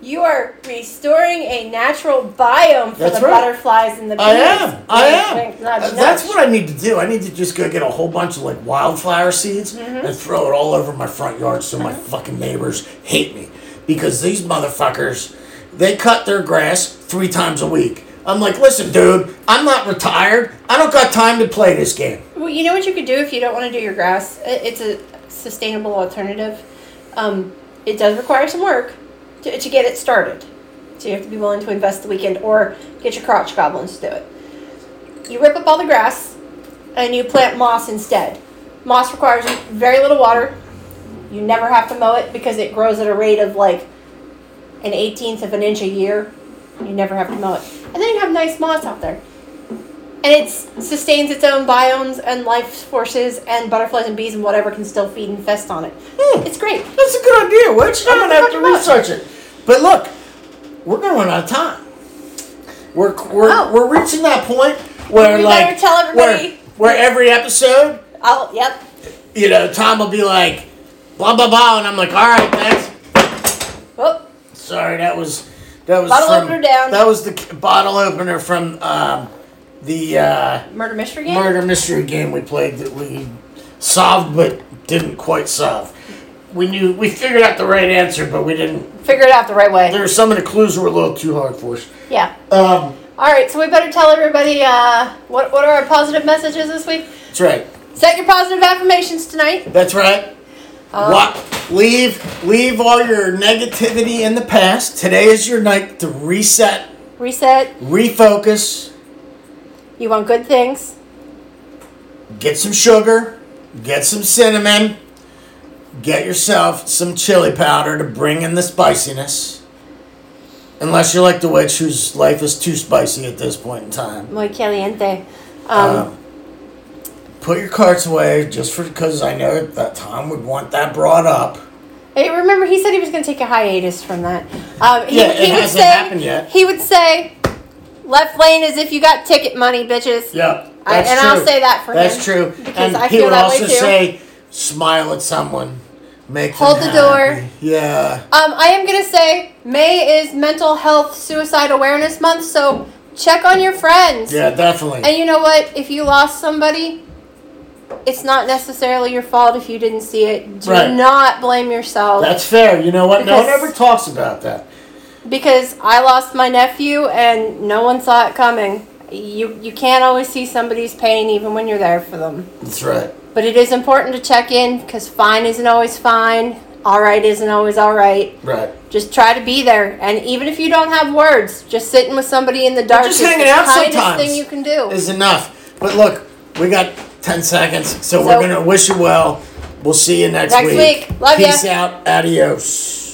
You are restoring a natural biome for That's the right. butterflies and the bees. I am. I Wink, am. wink, nudge, That's nudge. what I need to do. I need to just go get a whole bunch of like wildflower seeds Mm-hmm. and throw it all over my front yard so my fucking neighbors hate me because these motherfuckers they cut their grass three times a week. I'm like, listen, dude, I'm not retired. I don't got time to play this game. Well, you know what you could do if you don't want to do your grass? It's a sustainable alternative. Um, it does require some work to, to get it started. So you have to be willing to invest the weekend or get your crotch goblins to do it. You rip up all the grass and you plant moss instead. Moss requires very little water. You never have to mow it because it grows at a rate of like an eighteenth of an inch a year. You never have to mow it. And then you have nice moss out there and it sustains its own biomes and life forces and butterflies and bees and whatever can still feed and fest on it. Hmm. It's great. That's a good idea, Witch. I'm gonna have to research it. But look, we're gonna run out of time. We're we're, Oh. we're reaching that point where We like tell everybody- where, where every episode I'll yep. you know, Tom will be like, blah blah blah, and I'm like, all right, thanks. Oh, Sorry, that was that was Bottle from, opener down. That was the bottle opener from um, the uh, murder mystery game. murder mystery game we played that we solved but didn't quite solve. We knew we figured out the right answer, but we didn't. Figure it out the right way. There were some of the clues were a little too hard for us. Yeah. Um, All right. So we better tell everybody uh, what what are our positive messages this week. that's right. Set your positive affirmations tonight. That's right. Um, what? Leave leave all your negativity in the past. Today is your night to reset, Reset. refocus. You want good things. get some sugar, get some cinnamon, get yourself some chili powder to bring in the spiciness. Unless you're like the witch whose life is too spicy at this point in time. Muy caliente. Um, Um, put your carts away just for because I know that Tom would want that brought up. Hey, remember he said he was going to take a hiatus from that. Um, he, Yeah, it he would hasn't say, happened yet. He would say, "Left lane is if you got ticket money, bitches." Yeah, I- that's and true. I'll say that for That's him, That's true. because and I he would also say, "Smile at someone, make Hold the door. Yeah. Um, I am gonna say May is Mental Health Suicide Awareness Month, so check on your friends. Yeah, definitely. And you know what? If you lost somebody, it's not necessarily your fault if you didn't see it. Do Right. not blame yourself. That's fair. You know what? no one ever talks about that. because I lost my nephew and no one saw it coming. You you can't always see somebody's pain even when you're there for them. That's right. But it is important to check in because fine isn't always fine. All right isn't always all right. Right. Just try to be there, and even if you don't have words, just sitting with somebody in the dark just is hanging the out kindest sometimes thing you can do. Is enough. But look, we got 10 seconds, so, So- we're going to wish you well. We'll see you next, Next week. Love ya. Peace out. Adios.